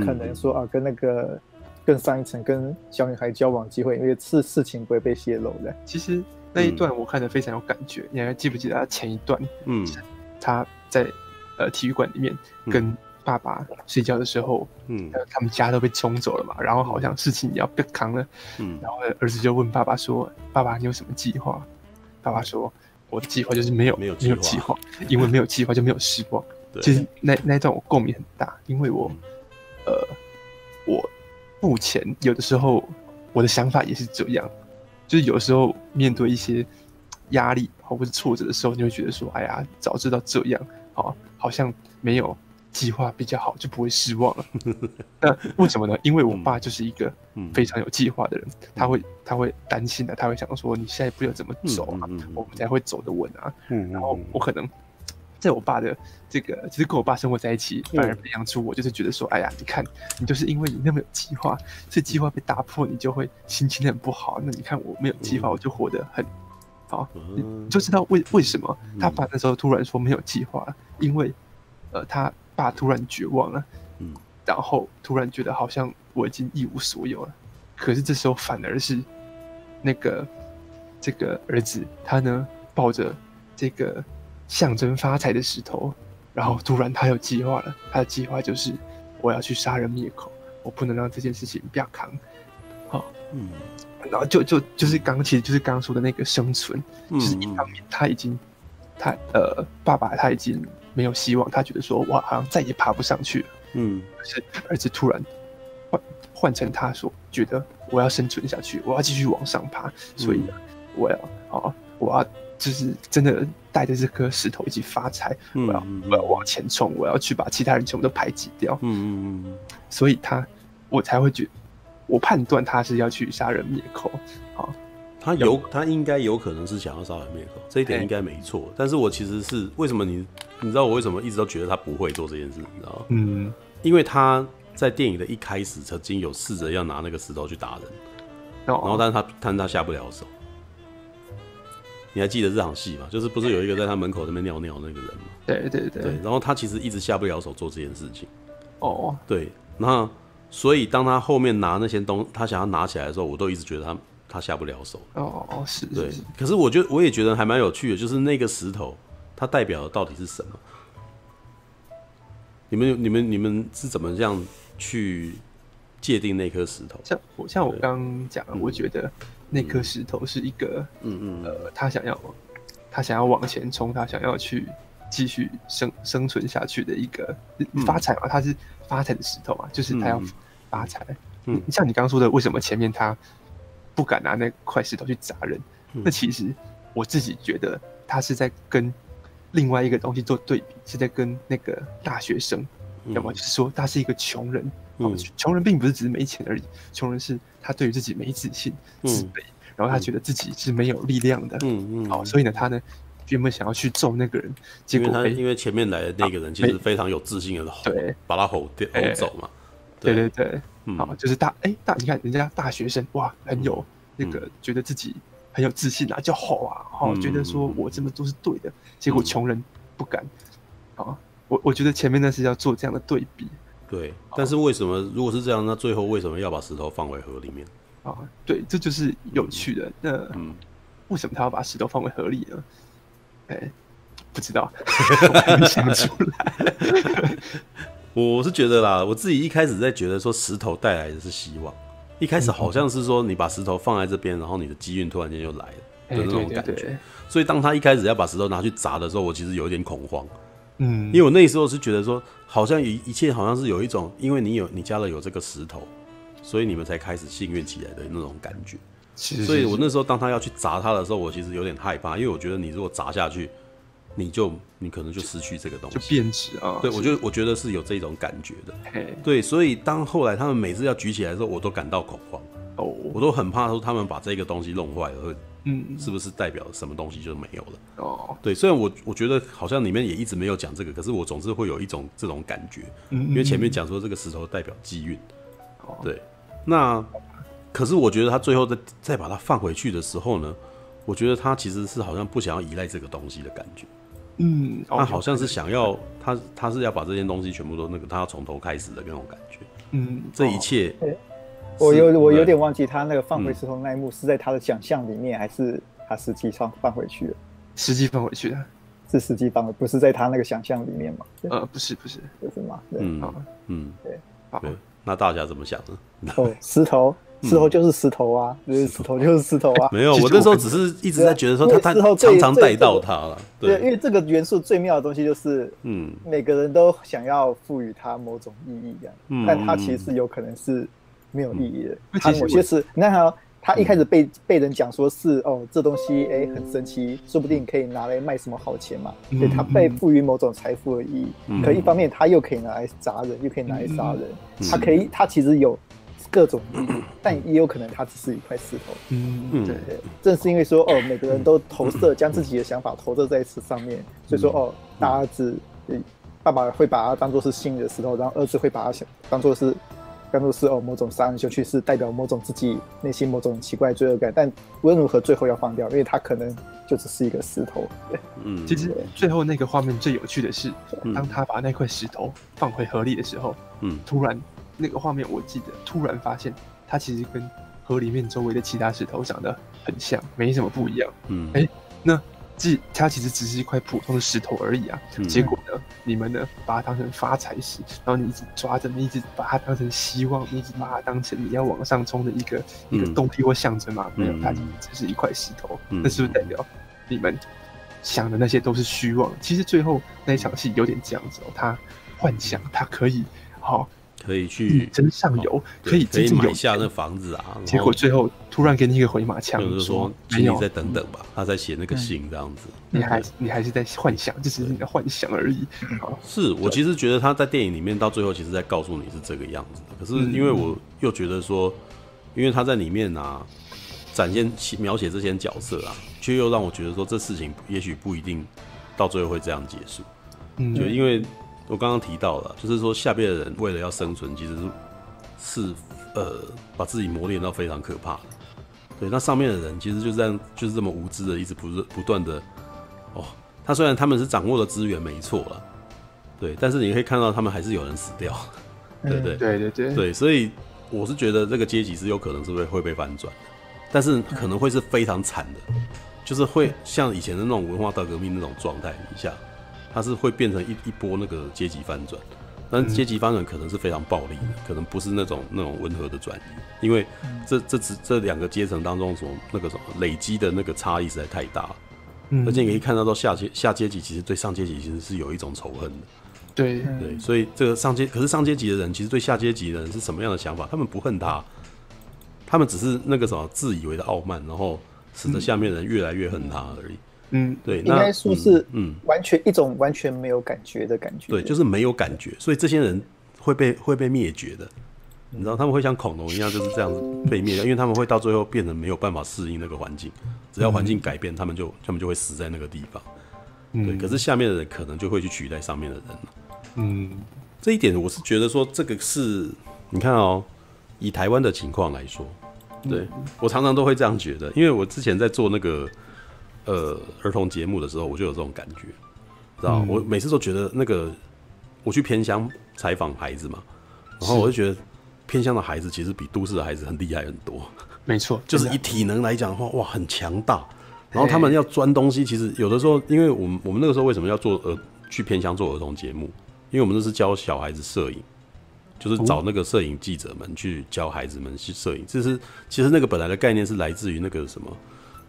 Speaker 5: 可能说啊，跟那个更上一层跟小女孩交往机会，因为事事情不会被泄露的。
Speaker 2: 其实那一段我看得非常有感觉，你还记不记得他前一段？嗯，他在呃体育馆里面跟爸爸睡觉的时候，嗯，他们家都被冲走了嘛，然后好像事情要被扛了，嗯，然后儿子就问爸爸说：“爸爸，你有什么计划？”爸爸说：“我的计划就是没有没有没有计划，因为没有计划就没有希望。”其实那那一段我共鸣很大，因为我。呃，我目前有的时候我的想法也是这样，就是有时候面对一些压力或者是挫折的时候，你会觉得说，哎呀，早知道这样，好，好像没有计划比较好，就不会失望了。*laughs* 那为什么呢？因为我爸就是一个非常有计划的人，他会他会担心的，他会想说，你下一步要怎么走啊？我们才会走得稳啊。然后我可能。在我爸的这个，就是跟我爸生活在一起，反而培养出我就是觉得说，哎呀，你看，你就是因为你那么有计划，所以计划被打破，你就会心情很不好。那你看我没有计划，我就活得很好，你就知道为为什么他爸那时候突然说没有计划，因为呃，他爸突然绝望了，嗯，然后突然觉得好像我已经一无所有了。可是这时候反而是那个这个儿子，他呢抱着这个。象征发财的石头，然后突然他有计划了。他的计划就是我要去杀人灭口，我不能让这件事情不要扛。好，嗯，然后就就就是刚其实就是刚刚说的那个生存，就是一方面他已经他呃爸爸他已经没有希望，他觉得说哇好像再也爬不上去了，嗯，可是儿子突然换换成他说觉得我要生存下去，我要继续往上爬，所以呢我要啊我要就是真的带着这颗石头一起发财，我要我要往前冲，我要去把其他人全部都排挤掉，嗯嗯嗯，所以他我才会觉得。我判断他是要去杀人灭口，啊，
Speaker 3: 他有他应该有可能是想要杀人灭口，这一点应该没错。但是我其实是为什么你你知道我为什么一直都觉得他不会做这件事，你知道吗？嗯，因为他在电影的一开始曾经有试着要拿那个石头去打人，然后但是他但他下不了手。你还记得这场戏吗？就是不是有一个在他门口那边尿尿那个人吗？
Speaker 2: 对对对，
Speaker 3: 对，然后他其实一直下不了手做这件事情。
Speaker 2: 哦，
Speaker 3: 对，那。所以，当他后面拿那些东，他想要拿起来的时候，我都一直觉得他他下不了手。
Speaker 2: 哦哦，是，
Speaker 3: 对。可是，我觉得我也觉得还蛮有趣的，就是那个石头，它代表的到底是什么？你们、你们、你们是怎么这样去界定那颗石头？
Speaker 2: 像我像我刚刚讲，我觉得那颗石头是一个，嗯嗯，呃，他想要他想要往前冲，他想要去继续生生存下去的一个发财嘛，他是。发财的石头嘛，就是他要发财。嗯，像你刚刚说的，为什么前面他不敢拿那块石头去砸人？嗯、那其实我自己觉得他是在跟另外一个东西做对比，是在跟那个大学生，要么、嗯、就是说他是一个穷人。嗯，穷人并不是只是没钱而已，穷人是他对于自己没自信、自卑，嗯、然后他觉得自己是没有力量的。嗯嗯，好，所以呢，他呢。原本想要去揍那个人，结果
Speaker 3: 他因为前面来的那个人其实非常有自信的吼，对，把他吼掉吼走嘛。
Speaker 2: 对对对，好，就是大哎大，你看人家大学生哇，很有那个觉得自己很有自信啊，就吼啊，吼，觉得说我这么做是对的。结果穷人不敢啊，我我觉得前面那是要做这样的对比。
Speaker 3: 对，但是为什么如果是这样，那最后为什么要把石头放回河里面？
Speaker 2: 啊，对，这就是有趣的。那嗯，为什么他要把石头放回河里呢？哎、不知道，我没想出来。*laughs*
Speaker 3: 我是觉得啦，我自己一开始在觉得说石头带来的是希望，一开始好像是说你把石头放在这边，然后你的机运突然间就来了的那种感觉。所以当他一开始要把石头拿去砸的时候，我其实有一点恐慌。嗯，因为我那时候是觉得说，好像一一切好像是有一种，因为你有你家了有这个石头，所以你们才开始幸运起来的那种感觉。所以，我那时候当他要去砸他的时候，我其实有点害怕，因为我觉得你如果砸下去，你就你可能就失去这个东西，
Speaker 2: 就变质啊。
Speaker 3: 对，我就我觉得是有这种感觉的。对，所以当后来他们每次要举起来的时候，我都感到恐慌。哦，我都很怕说他们把这个东西弄坏了，会嗯，是不是代表什么东西就没有了？哦，对，虽然我我觉得好像里面也一直没有讲这个，可是我总是会有一种这种感觉，因为前面讲说这个石头代表机运。哦，对，那。可是我觉得他最后再再把它放回去的时候呢，我觉得他其实是好像不想要依赖这个东西的感觉。嗯，他好像是想要他他是要把这件东西全部都那个他要从头开始的那种感觉。嗯，这一切，
Speaker 5: 我有我有点忘记他那个放回石头那一幕是在他的想象里面，还是他实际上放回去了？
Speaker 2: 实际放回去的，
Speaker 5: 是实际放的，不是在他那个想象里面吗？
Speaker 2: 呃，不是不是，
Speaker 5: 不是吗？
Speaker 3: 嗯嗯，对，好，那大家怎么想呢？
Speaker 5: 哦，石头。石头就是石头啊，就是石头就是石头啊。
Speaker 3: 没有，我那时候只是一直在觉得说他他常常带到他了。对，
Speaker 5: 因为这个元素最妙的东西就是，嗯，每个人都想要赋予它某种意义，这样，但它其实有可能是没有意义的。他某些是，你看他，他一开始被被人讲说是哦，这东西哎很神奇，说不定可以拿来卖什么好钱嘛。所以它被赋予某种财富的意义。可一方面，他又可以拿来砸人，又可以拿来杀人。他可以，他其实有。各种意义，*clears throat* 但也有可能它只是一块石头。嗯嗯，对对，正是因为说哦，每个人都投射，将自己的想法投射在此上面，所以说哦，大儿子，爸爸会把它当做是心里的石头，然后儿子会把它想当做是，当做是哦某种杀人凶器，是代表某种自己内心某种奇怪罪恶感。但无论如何，最后要放掉，因为它可能就只是一个石头。对，
Speaker 2: 嗯，其实最后那个画面最有趣的是，当他把那块石头放回河里的时候，嗯，突然。那个画面我记得，突然发现它其实跟河里面周围的其他石头长得很像，没什么不一样。嗯，哎、欸，那既它其实只是一块普通的石头而已啊。嗯、结果呢，你们呢把它当成发财石，然后你一直抓着，你一直把它当成希望，你一直把它当成你要往上冲的一个、嗯、一个动力或象征嘛？没有，它只是一块石头，那、嗯、是不是代表你们想的那些都是虚妄？其实最后那一场戏有点这样子哦，他幻想他可以好。
Speaker 3: 可以去
Speaker 2: 真上游，哦、可以真
Speaker 3: 买下那房子啊！
Speaker 2: 结果最后突然给你一个回马枪，
Speaker 3: 就是说，请你再等等吧。他在写那个信这样子，
Speaker 2: 你还你还是在幻想，这只是你的幻想而已。
Speaker 3: 是我其实觉得他在电影里面到最后，其实在告诉你是这个样子的。可是因为我又觉得说，因为他在里面啊，展现描写这些角色啊，却又让我觉得说，这事情也许不一定到最后会这样结束。嗯，就因为。我刚刚提到了，就是说下边的人为了要生存，其实是是呃把自己磨练到非常可怕的。对，那上面的人其实就这样，就是这么无知的，一直不是不断的哦。他虽然他们是掌握了资源没错了，对，但是你可以看到他们还是有人死掉，*laughs* 对不对？
Speaker 2: 对对对
Speaker 3: 对，所以我是觉得这个阶级是有可能是会会被翻转，但是可能会是非常惨的，就是会像以前的那种文化大革命那种状态底下。它是会变成一一波那个阶级翻转，但阶级发展可能是非常暴力的，可能不是那种那种温和的转移，因为这这只这两个阶层当中所那个什么累积的那个差异实在太大，而且你可以看到到下阶下阶级其实对上阶级其实是有一种仇恨的，
Speaker 2: 对。
Speaker 3: 对，所以这个上阶可是上阶级的人其实对下阶级的人是什么样的想法？他们不恨他，他们只是那个什么自以为的傲慢，然后使得下面的人越来越恨他而已。
Speaker 2: 嗯，
Speaker 3: 对，
Speaker 5: 应该说是嗯，完全一种完全没有感觉的感觉。
Speaker 3: 对，就是没有感觉，所以这些人会被会被灭绝的。你知道他们会像恐龙一样就是这样子被灭掉，因为他们会到最后变成没有办法适应那个环境，只要环境改变，他们就他们就会死在那个地方。对，可是下面的人可能就会去取代上面的人。嗯，这一点我是觉得说这个是，你看哦，以台湾的情况来说，对我常常都会这样觉得，因为我之前在做那个。呃，儿童节目的时候，我就有这种感觉，知道、嗯、我每次都觉得那个，我去偏乡采访孩子嘛，然后我就觉得偏乡的孩子其实比都市的孩子很厉害很多。
Speaker 2: 没错，*laughs*
Speaker 3: 就是以体能来讲的话，哇，很强大。然后他们要钻东西，其实有的时候，因为我们我们那个时候为什么要做呃去偏乡做儿童节目？因为我们那是教小孩子摄影，就是找那个摄影记者们去教孩子们去摄影。这是其实那个本来的概念是来自于那个什么。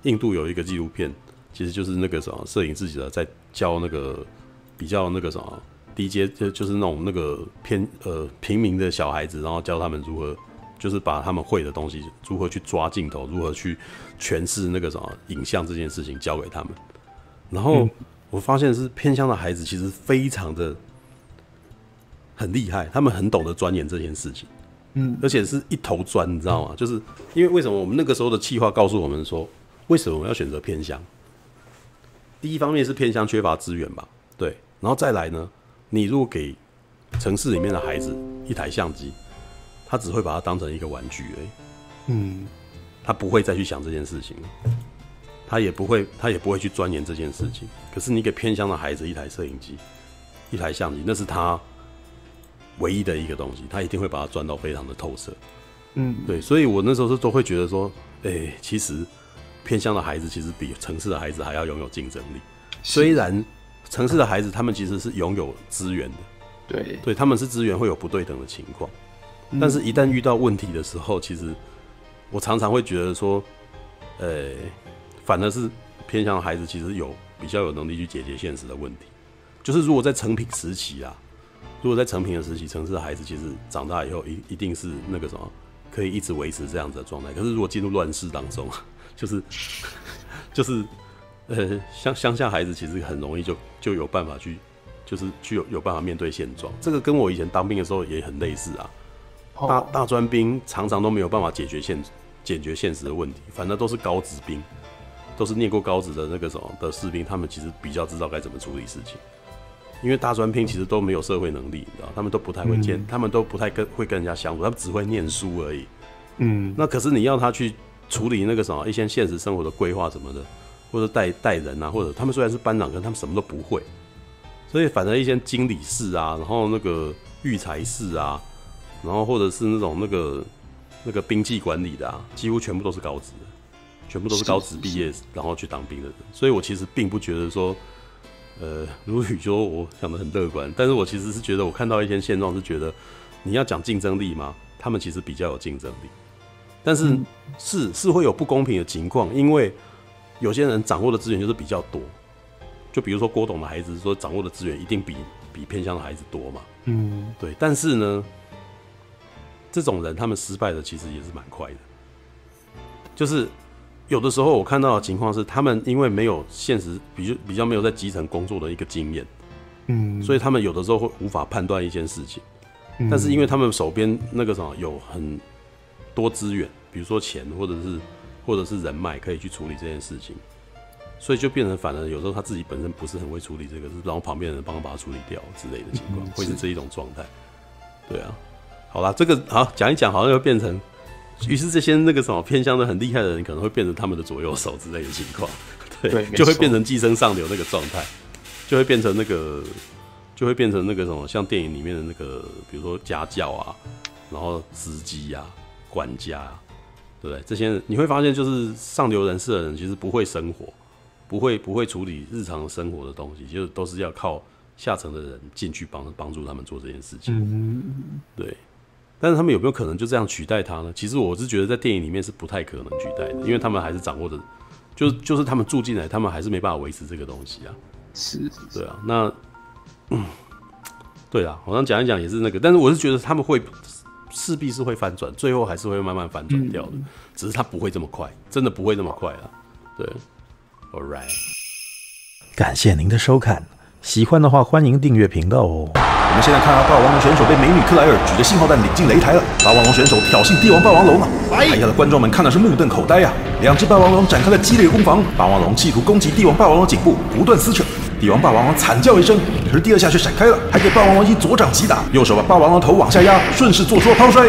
Speaker 3: 印度有一个纪录片，其实就是那个什么摄影自己的在教那个比较那个什么低阶，就就是那种那个偏呃平民的小孩子，然后教他们如何就是把他们会的东西如何去抓镜头，如何去诠释那个什么影像这件事情教给他们。然后我发现是偏乡的孩子其实非常的很厉害，他们很懂得钻研这件事情，嗯，而且是一头钻，你知道吗？就是因为为什么我们那个时候的企划告诉我们说。为什么我要选择偏乡？第一方面是偏乡缺乏资源吧，对。然后再来呢，你如果给城市里面的孩子一台相机，他只会把它当成一个玩具而已。嗯，他不会再去想这件事情，他也不会，他也不会去钻研这件事情。可是你给偏乡的孩子一台摄影机、一台相机，那是他唯一的一个东西，他一定会把它钻到非常的透彻。嗯，对。所以我那时候是都会觉得说，哎、欸，其实。偏乡的孩子其实比城市的孩子还要拥有竞争力。虽然城市的孩子他们其实是拥有资源的，
Speaker 2: 对，
Speaker 3: 对，他们是资源会有不对等的情况。但是，一旦遇到问题的时候，其实我常常会觉得说，呃，反而是偏向的孩子其实有比较有能力去解决现实的问题。就是如果在成品时期啊，如果在成品的时期，城市的孩子其实长大以后一一定是那个什么，可以一直维持这样子的状态。可是如果进入乱世当中，就是，*laughs* 就是，呃，乡乡下孩子其实很容易就就有办法去，就是去有有办法面对现状。这个跟我以前当兵的时候也很类似啊。大大专兵常常都没有办法解决现解决现实的问题，反正都是高职兵，都是念过高职的那个什么的士兵，他们其实比较知道该怎么处理事情。因为大专兵其实都没有社会能力，你知道，他们都不太会见，他们都不太跟会跟人家相处，他们只会念书而已。嗯，那可是你要他去。处理那个什么一些现实生活的规划什么的，或者带带人啊，或者他们虽然是班长，可是他们什么都不会，所以反正一些经理室啊，然后那个育才室啊，然后或者是那种那个那个兵器管理的啊，几乎全部都是高职的，全部都是高职毕业然后去当兵的人，所以我其实并不觉得说呃，如雨说，我想的很乐观，但是我其实是觉得，我看到一些现状，是觉得你要讲竞争力吗？他们其实比较有竞争力，但是是是会有不公平的情况，因为有些人掌握的资源就是比较多，就比如说郭董的孩子说掌握的资源一定比比偏向的孩子多嘛，嗯，对，但是呢，这种人他们失败的其实也是蛮快的，就是。有的时候我看到的情况是，他们因为没有现实比较比较没有在基层工作的一个经验，嗯，所以他们有的时候会无法判断一件事情。嗯，但是因为他们手边那个什么有很多资源，比如说钱或者是或者是人脉可以去处理这件事情，所以就变成反而有时候他自己本身不是很会处理这个，是然后旁边的人帮他把它处理掉之类的情况，会是这一种状态。对啊，好啦，这个好讲一讲，好像又变成。于是这些那个什么偏向的很厉害的人，可能会变成他们的左右手之类的情况，*laughs* 对，对就会变成寄生上流那个状态，就会变成那个，就会变成那个什么，像电影里面的那个，比如说家教啊，然后司机呀、管家、啊，对不对？这些你会发现，就是上流人士的人，其实不会生活，不会不会处理日常生活的东西，就是都是要靠下层的人进去帮帮助他们做这件事情，嗯，对。但是他们有没有可能就这样取代他呢？其实我是觉得在电影里面是不太可能取代的，因为他们还是掌握着，就就是他们住进来，他们还是没办法维持这个东西啊。
Speaker 2: 是，
Speaker 3: 对啊。那，嗯，对啊，好像讲一讲也是那个，但是我是觉得他们会势必是会翻转，最后还是会慢慢翻转掉的，嗯，只是它不会这么快，真的不会这么快啊。对，All right，
Speaker 6: 感谢您的收看，喜欢的话欢迎订阅频道哦。我们现在看到霸王龙选手被美女克莱尔举着信号弹领进擂台了。霸王龙选手挑衅帝王霸王龙了！台下的观众们看的是目瞪口呆啊！两只霸王龙展开了激烈攻防，霸王龙企图攻击帝王霸王龙颈部，不断撕扯。帝王霸王王惨叫一声，可是第二下却闪开了，还给霸王王一左掌击打，右手把霸王王头往下压，顺势做出了抛摔。